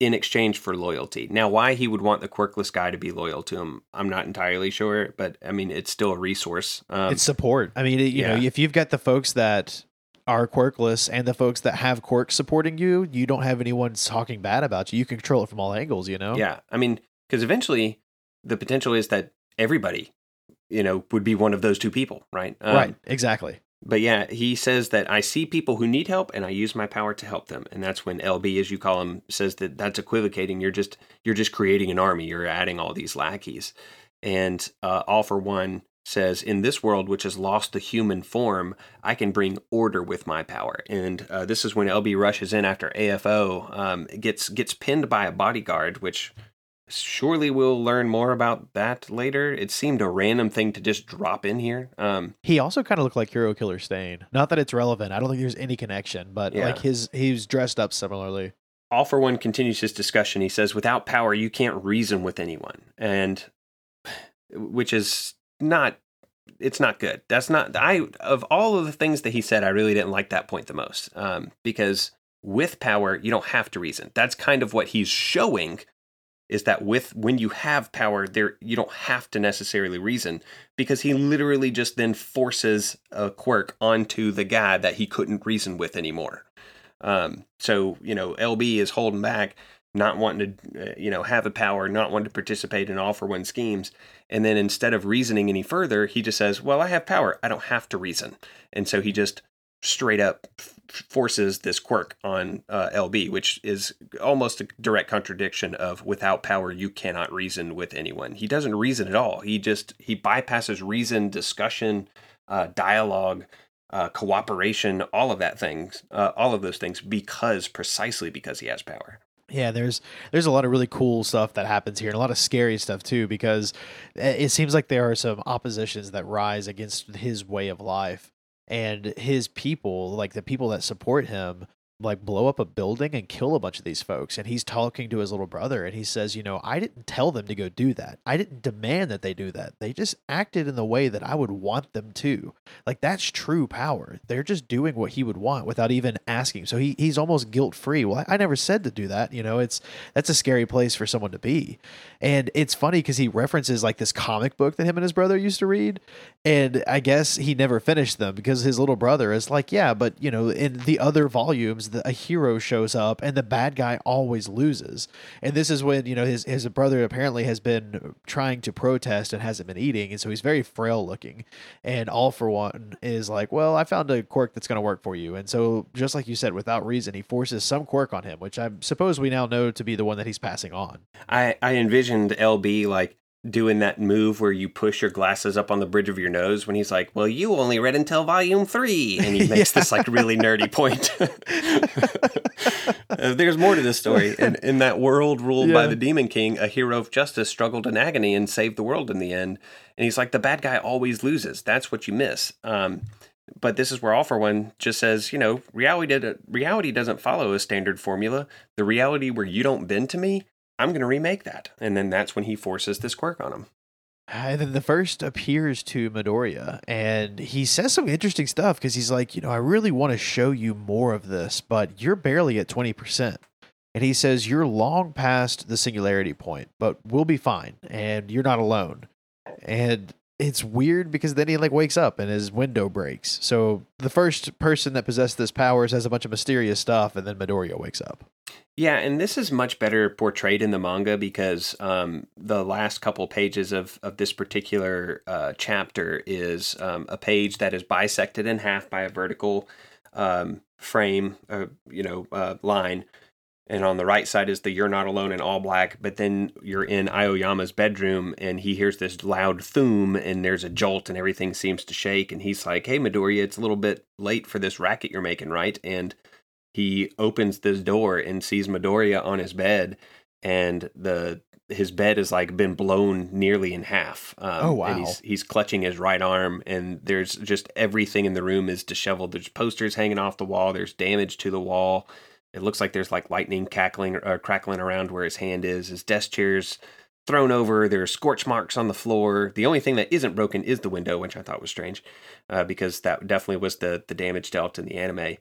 in exchange for loyalty. Now, why he would want the quirkless guy to be loyal to him, I'm not entirely sure, but I mean, it's still a resource. Um, it's support. I mean, it, you know, if you've got the folks that are quirkless and the folks that have quirks supporting you, you don't have anyone talking bad about you. You can control it from all angles, you know? Yeah, I mean, because eventually the potential is that everybody, you know, would be one of those two people, right? Um, right. Exactly. But yeah, he says that I see people who need help and I use my power to help them. And that's when LB, as you call him, says that that's equivocating. You're just you're just creating an army. You're adding all these lackeys. And uh, All for One says, in this world which has lost the human form, I can bring order with my power. And uh, this is when LB rushes in after AFO um, gets gets pinned by a bodyguard, which surely we'll learn more about that later. It seemed a random thing to just drop in here. Um, He also kind of looked like Hero Killer Stain. Not that it's relevant. I don't think there's any connection, but Yeah. like his, he was dressed up similarly. All for One continues his discussion. He says, "Without power, you can't reason with anyone," and which is not. It's not good. That's not. I of all of the things that he said, I really didn't like that point the most um, because with power, you don't have to reason. That's kind of what he's showing is that with when you have power there you don't have to necessarily reason because he literally just then forces a quirk onto the guy that he couldn't reason with anymore. Um, so you know lb is holding back not wanting to uh, you know have a power not wanting to participate in all for one schemes. And then instead of reasoning any further he just says well i have power. I don't have to reason. And so he just straight up forces this quirk on uh, LB, which is almost a direct contradiction of without power you cannot reason with anyone. He doesn't reason at all. He just he bypasses reason, discussion, uh, dialogue, uh, cooperation, all of that things, uh, all of those things because precisely because he has power. Yeah, there's there's a lot of really cool stuff that happens here and a lot of scary stuff too because eh, it seems like there are some oppositions that rise against his way of life and his people, like the people that support him, like blow up a building and kill a bunch of these folks and he's talking to his little brother and he says you know i didn't tell them to go do that. I didn't demand that they do that. They just acted in the way that i would want them to. Like that's true power. They're just doing what he would want without even asking. So he, he's almost guilt free well I, I never said to do that. You know it's that's a scary place for someone to be. And it's funny because he references like this comic book that him and his brother used to read and i guess he never finished them because his little brother is like yeah but you know in the other volumes the, a hero shows up and the bad guy always loses. And this is when, you know, his, his brother apparently has been trying to protest and hasn't been eating. And so he's very frail looking. And All for One is like, well, I found a quirk that's going to work for you. And so, just like you said, without reason, he forces some quirk on him, which I suppose we now know to be the one that he's passing on. I, I envisioned LB like doing that move where you push your glasses up on the bridge of your nose when he's like, "Well, you only read until volume 3." And he makes yeah. this like really nerdy point. uh, there's more to this story. In, in that world ruled yeah. by the Demon King, a hero of justice struggled in agony and saved the world in the end. And he's like, "The bad guy always loses. That's what you miss." Um, but this is where All for One just says, you know, reality did, reality doesn't follow a standard formula. The reality where you don't bend to me, I'm going to remake that. And then that's when he forces this quirk on him. And then the first appears to Midoriya, and he says some interesting stuff because he's like, you know, I really want to show you more of this, but you're barely at 20%. And he says, You're long past the singularity point, but we'll be fine, and you're not alone. And it's weird because then he like wakes up and his window breaks. So the first person that possessed this powers has a bunch of mysterious stuff, and then Midoriya wakes up. Yeah, and this is much better portrayed in the manga because um, the last couple pages of, of this particular uh, chapter is um, a page that is bisected in half by a vertical um, frame, uh, you know, uh, line. And on the right side is the You're Not Alone in all black, but then you're in Aoyama's bedroom and he hears this loud thoom and there's a jolt and everything seems to shake. And he's like, Hey, Midoriya, it's a little bit late for this racket you're making, right? And he opens this door and sees Midoriya on his bed, and the his bed has like been blown nearly in half. Um, oh wow! And he's he's clutching his right arm, and there's just everything in the room is disheveled. There's posters hanging off the wall. There's damage to the wall. It looks like there's like lightning cackling or uh, crackling around where his hand is. His desk chair's thrown over. There's scorch marks on the floor. The only thing that isn't broken is the window, which I thought was strange, uh, because that definitely was the the damage dealt in the anime.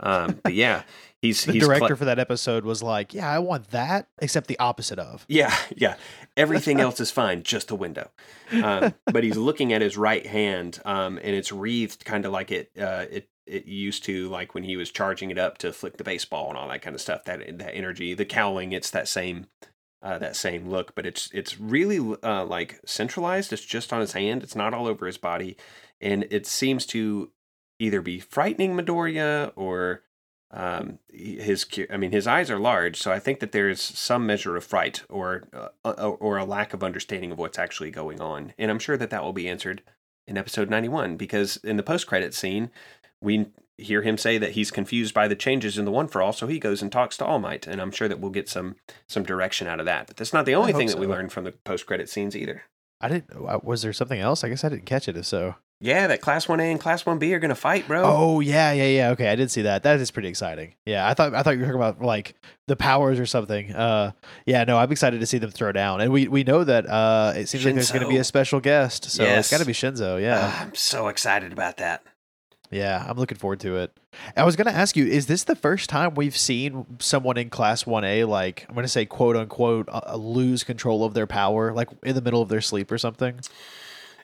Um, but yeah, he's the he's director cl- for that episode was like, "Yeah, I want that, except the opposite of." Yeah, yeah. Everything else is fine, just the window. Um, but he's looking at his right hand, um, and it's wreathed kind of like it uh, it it used to, like when he was charging it up to flick the baseball and all that kind of stuff. That that energy, the cowling, it's that same. Uh, that same look, but it's it's really uh, like centralized. It's just on his hand. It's not all over his body, and it seems to either be frightening Midoriya or um, his I mean his eyes are large, so I think that there is some measure of fright or uh, uh or a lack of understanding of what's actually going on, and I'm sure that that will be answered in episode 91 because in the post credit scene we hear him say that he's confused by the changes in the One for All, so he goes and talks to All Might, and I'm sure that we'll get some some direction out of that. But that's not the only thing so. that we learned from the post credit scenes either. I didn't. Uh, was there something else? I guess I didn't catch it. If so, yeah, that Class One A and Class One B are gonna fight, bro. Oh yeah, yeah, yeah. Okay, I did see that. That is pretty exciting. Yeah, I thought I thought you were talking about like the powers or something. Uh, yeah, no, I'm excited to see them throw down, and we we know that uh, it seems Shinso. like there's gonna be a special guest, so yes. it's got to be Shinso. Yeah, uh, I'm so excited about that. Yeah, I'm looking forward to it. I was going to ask you, is this the first time we've seen someone in Class 1A, like, I'm going to say, quote unquote, uh, lose control of their power, like in the middle of their sleep or something?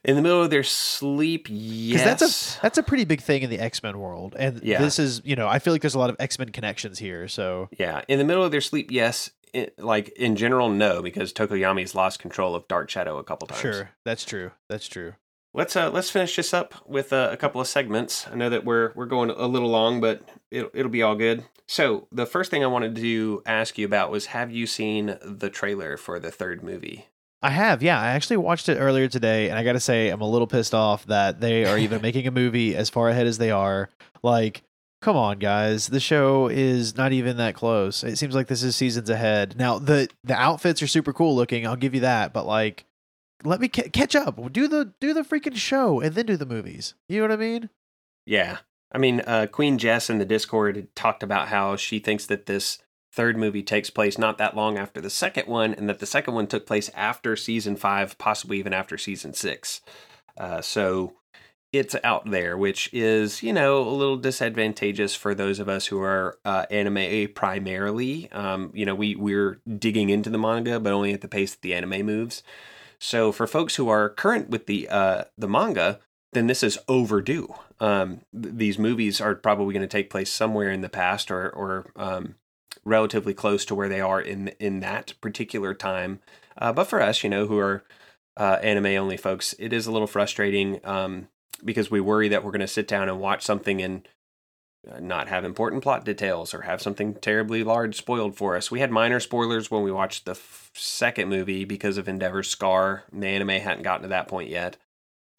In the middle of their sleep, yes. That's a that's a pretty big thing in the X Men world, and yeah. this is you know I feel like there's a lot of X Men connections here. So yeah, in the middle of their sleep, yes. Like in general, no, because Tokoyami's lost control of Dark Shadow a couple times. Sure, that's true. That's true. Let's uh let's finish this up with uh, a couple of segments. I know that we're we're going a little long, but it'll it'll be all good. So the first thing I wanted to ask you about was have you seen the trailer for the third movie? I have, yeah. I actually watched it earlier today, and I got to say, I'm a little pissed off that they are even making a movie as far ahead as they are. Like, come on, guys, the show is not even that close. It seems like this is seasons ahead. Now, the the outfits are super cool looking. I'll give you that, but like, let me ca- catch up. Do the do the freaking show and then do the movies. You know what I mean? Yeah. I mean, uh, Queen Jess in the Discord talked about how she thinks that this third movie takes place not that long after the second one, and that the second one took place after season five, possibly even after season six. Uh, so it's out there, which is, you know, a little disadvantageous for those of us who are uh, anime primarily. Um, you know, we, we're digging into the manga, but only at the pace that the anime moves. So for folks who are current with the uh, the manga, then this is overdue. Um, th- these movies are probably going to take place somewhere in the past or or um, relatively close to where they are in in that particular time. Uh, but for us, you know, who are uh, anime only folks, it is a little frustrating um, because we worry that we're going to sit down and watch something and not have important plot details or have something terribly large spoiled for us. We had minor spoilers when we watched the f- second movie because of Endeavor's scar. The anime hadn't gotten to that point yet.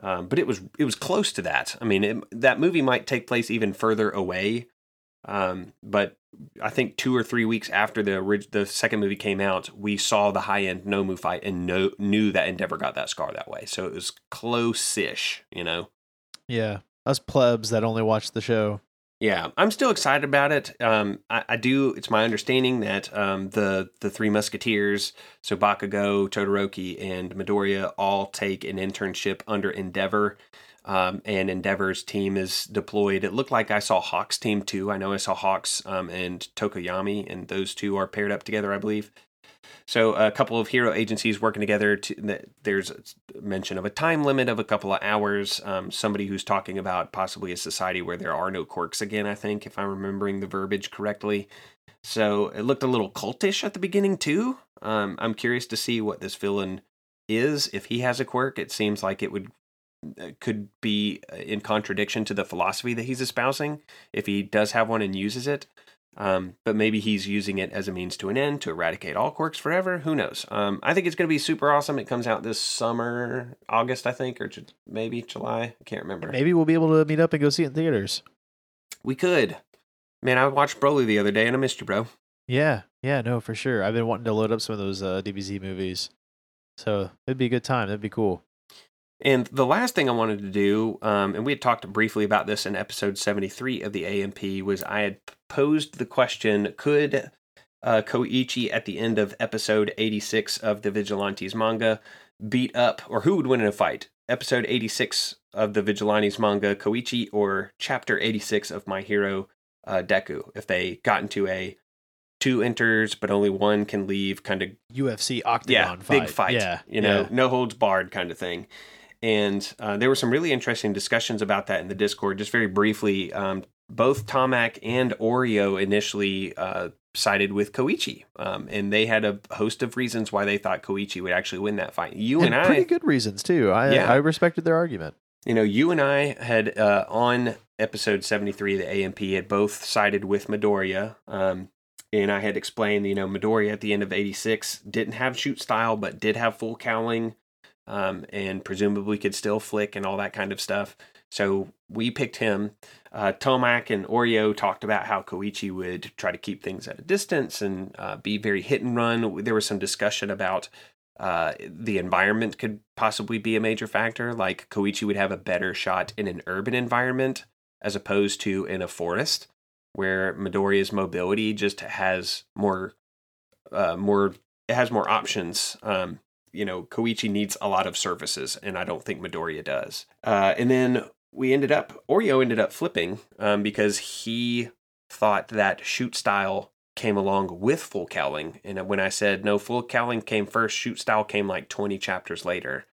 Um, but it was it was close to that. I mean, it, that movie might take place even further away. Um, but I think two or three weeks after the orig- the second movie came out, we saw the high end Nomu fight and know, knew that Endeavor got that scar that way. So it was close-ish, you know. Yeah, us plebs that only watch the show. Yeah, I'm still excited about it. Um, I, I do. It's my understanding that um, the the three Musketeers, so Bakugo, Todoroki, and Midoriya, all take an internship under Endeavor, um, and Endeavor's team is deployed. It looked like I saw Hawk's team too. I know I saw Hawks um, and Tokoyami, and those two are paired up together, I believe. So a couple of hero agencies working together. To, there's mention of a time limit of a couple of hours. Um, somebody who's talking about possibly a society where there are no quirks again. I think, if I'm remembering the verbiage correctly. So it looked a little cultish at the beginning too. Um, I'm curious to see what this villain is. If he has a quirk, it seems like it would could be in contradiction to the philosophy that he's espousing. If he does have one and uses it, um, but maybe he's using it as a means to an end to eradicate all quirks forever. Who knows? Um, I think it's going to be super awesome. It comes out this summer, August, I think, or ju- maybe July. I can't remember. Maybe we'll be able to meet up and go see it in theaters. We could. Man, I watched Broly the other day and I missed you, bro. Yeah, yeah, no, for sure. I've been wanting to load up some of those uh, DBZ movies, so it'd be a good time. That'd be cool. And the last thing I wanted to do, um, and we had talked briefly about this in episode 73 of the AMP, was I had posed the question could uh, Koichi at the end of episode 86 of the Vigilantes manga beat up, or who would win in a fight? Episode 86 of the Vigilantes manga, Koichi, or chapter 86 of My Hero, uh, Deku, if they got into a two enters but only one can leave kind of UFC octagon yeah fight. big fight Yeah, you know yeah. no holds barred kind of thing and uh, there were some really interesting discussions about that in the discord just very briefly um, both tomac and oreo initially uh, sided with koichi um, and they had a host of reasons why they thought koichi would actually win that fight you and, and i pretty good reasons too. I Yeah. I respected their argument. you know, you and I had uh, on episode 73 of the AMP had both sided with Midoriya. Um, and I had explained, you know, Midoriya at the end of 86 didn't have shoot style, but did have full cowling um, and presumably could still flick and all that kind of stuff. So we picked him. Uh, Tomac and Oreo talked about how Koichi would try to keep things at a distance and uh, be very hit and run. There was some discussion about uh, the environment could possibly be a major factor. Like Koichi would have a better shot in an urban environment as opposed to in a forest, where Midoriya's mobility just has more, uh, more it has more options. Um, you know, Koichi needs a lot of services, and I don't think Midoriya does. Uh, and then we ended up Oreo ended up flipping um, because he thought that shoot style came along with full cowling. And when I said no, full cowling came first, shoot style came like 20 chapters later.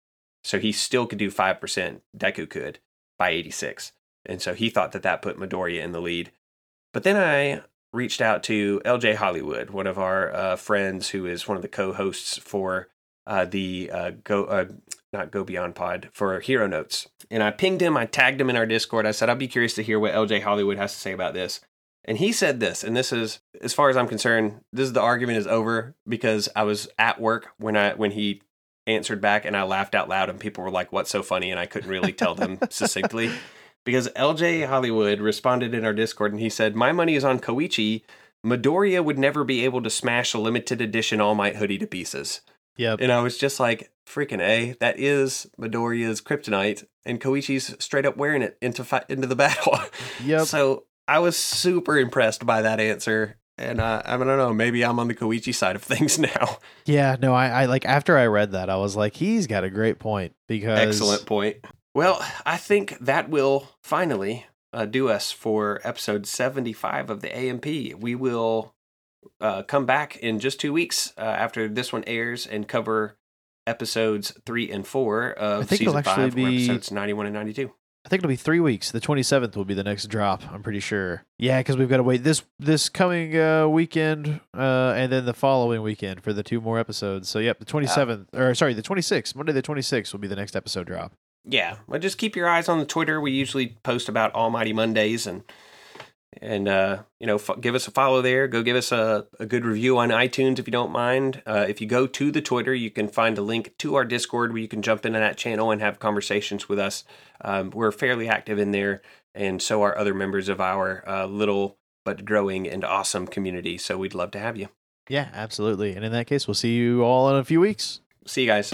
So he still could do 5%, Deku could, by 86. And so he thought that that put Midoriya in the lead. But then I reached out to LJ Hollywood, one of our uh, friends who is one of the co hosts for uh, the uh, go uh, not go beyond pod for hero notes. And i pinged him i tagged him in our discord. I said i'd be curious to hear what lj hollywood has to say about this. And he said this and this is as far as i'm concerned this is the argument is over because i was at work when i when he answered back and i laughed out loud and people were like what's so funny? And i couldn't really tell them succinctly. Because lj hollywood responded in our discord and he said my money is on koichi. Midoriya would never be able to smash a limited edition all might hoodie to pieces Yep. and I was just like, freaking A, that is Midoriya's kryptonite. And Koichi's straight up wearing it into fi- into the battle. Yep. So I was super impressed by that answer. And uh, I don't know, maybe I'm on the Koichi side of things now. Yeah, no, I, I like after I read that, I was like, he's got a great point because Excellent point. Well, I think that will finally uh, do us for episode 75 of the AMP. We will uh, come back in just two weeks uh, after this one airs and cover episodes three and four of I think it'll season actually five, be- episodes 91 and 92. I think it'll be three weeks. The twenty seventh will be the next drop. I'm pretty sure. Yeah, because we've got to wait this this coming uh, weekend uh, and then the following weekend for the two more episodes. So yep, the twenty seventh or sorry, the twenty sixth Monday the twenty sixth will be the next episode drop. Yeah, well, just keep your eyes on the Twitter. We usually post about Almighty Mondays and and uh, you know f- give us a follow there. Go give us a, a good review on iTunes if you don't mind. Uh, if you go to the Twitter, you can find a link to our Discord where you can jump into that channel and have conversations with us. Um, we're fairly active in there, and so are other members of our uh, little but growing and awesome community. So we'd love to have you. Yeah, absolutely. And in that case, we'll see you all in a few weeks. See you guys.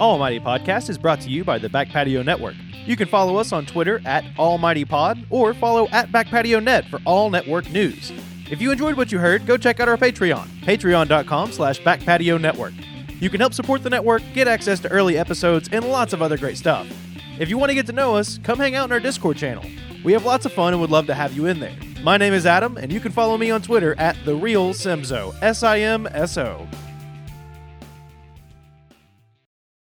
Almighty Podcast is brought to you by the Back Patio Network. You can follow us on Twitter at Almighty Pod or follow at Back Patio Net for all network news. If you enjoyed what you heard, go check out our Patreon, patreon.com slash backpatio network. You can help support the network, get access to early episodes, and lots of other great stuff. If you want to get to know us, come hang out in our Discord channel. We have lots of fun and would love to have you in there. My name is Adam, and you can follow me on Twitter at The Real Simso, S I M S O.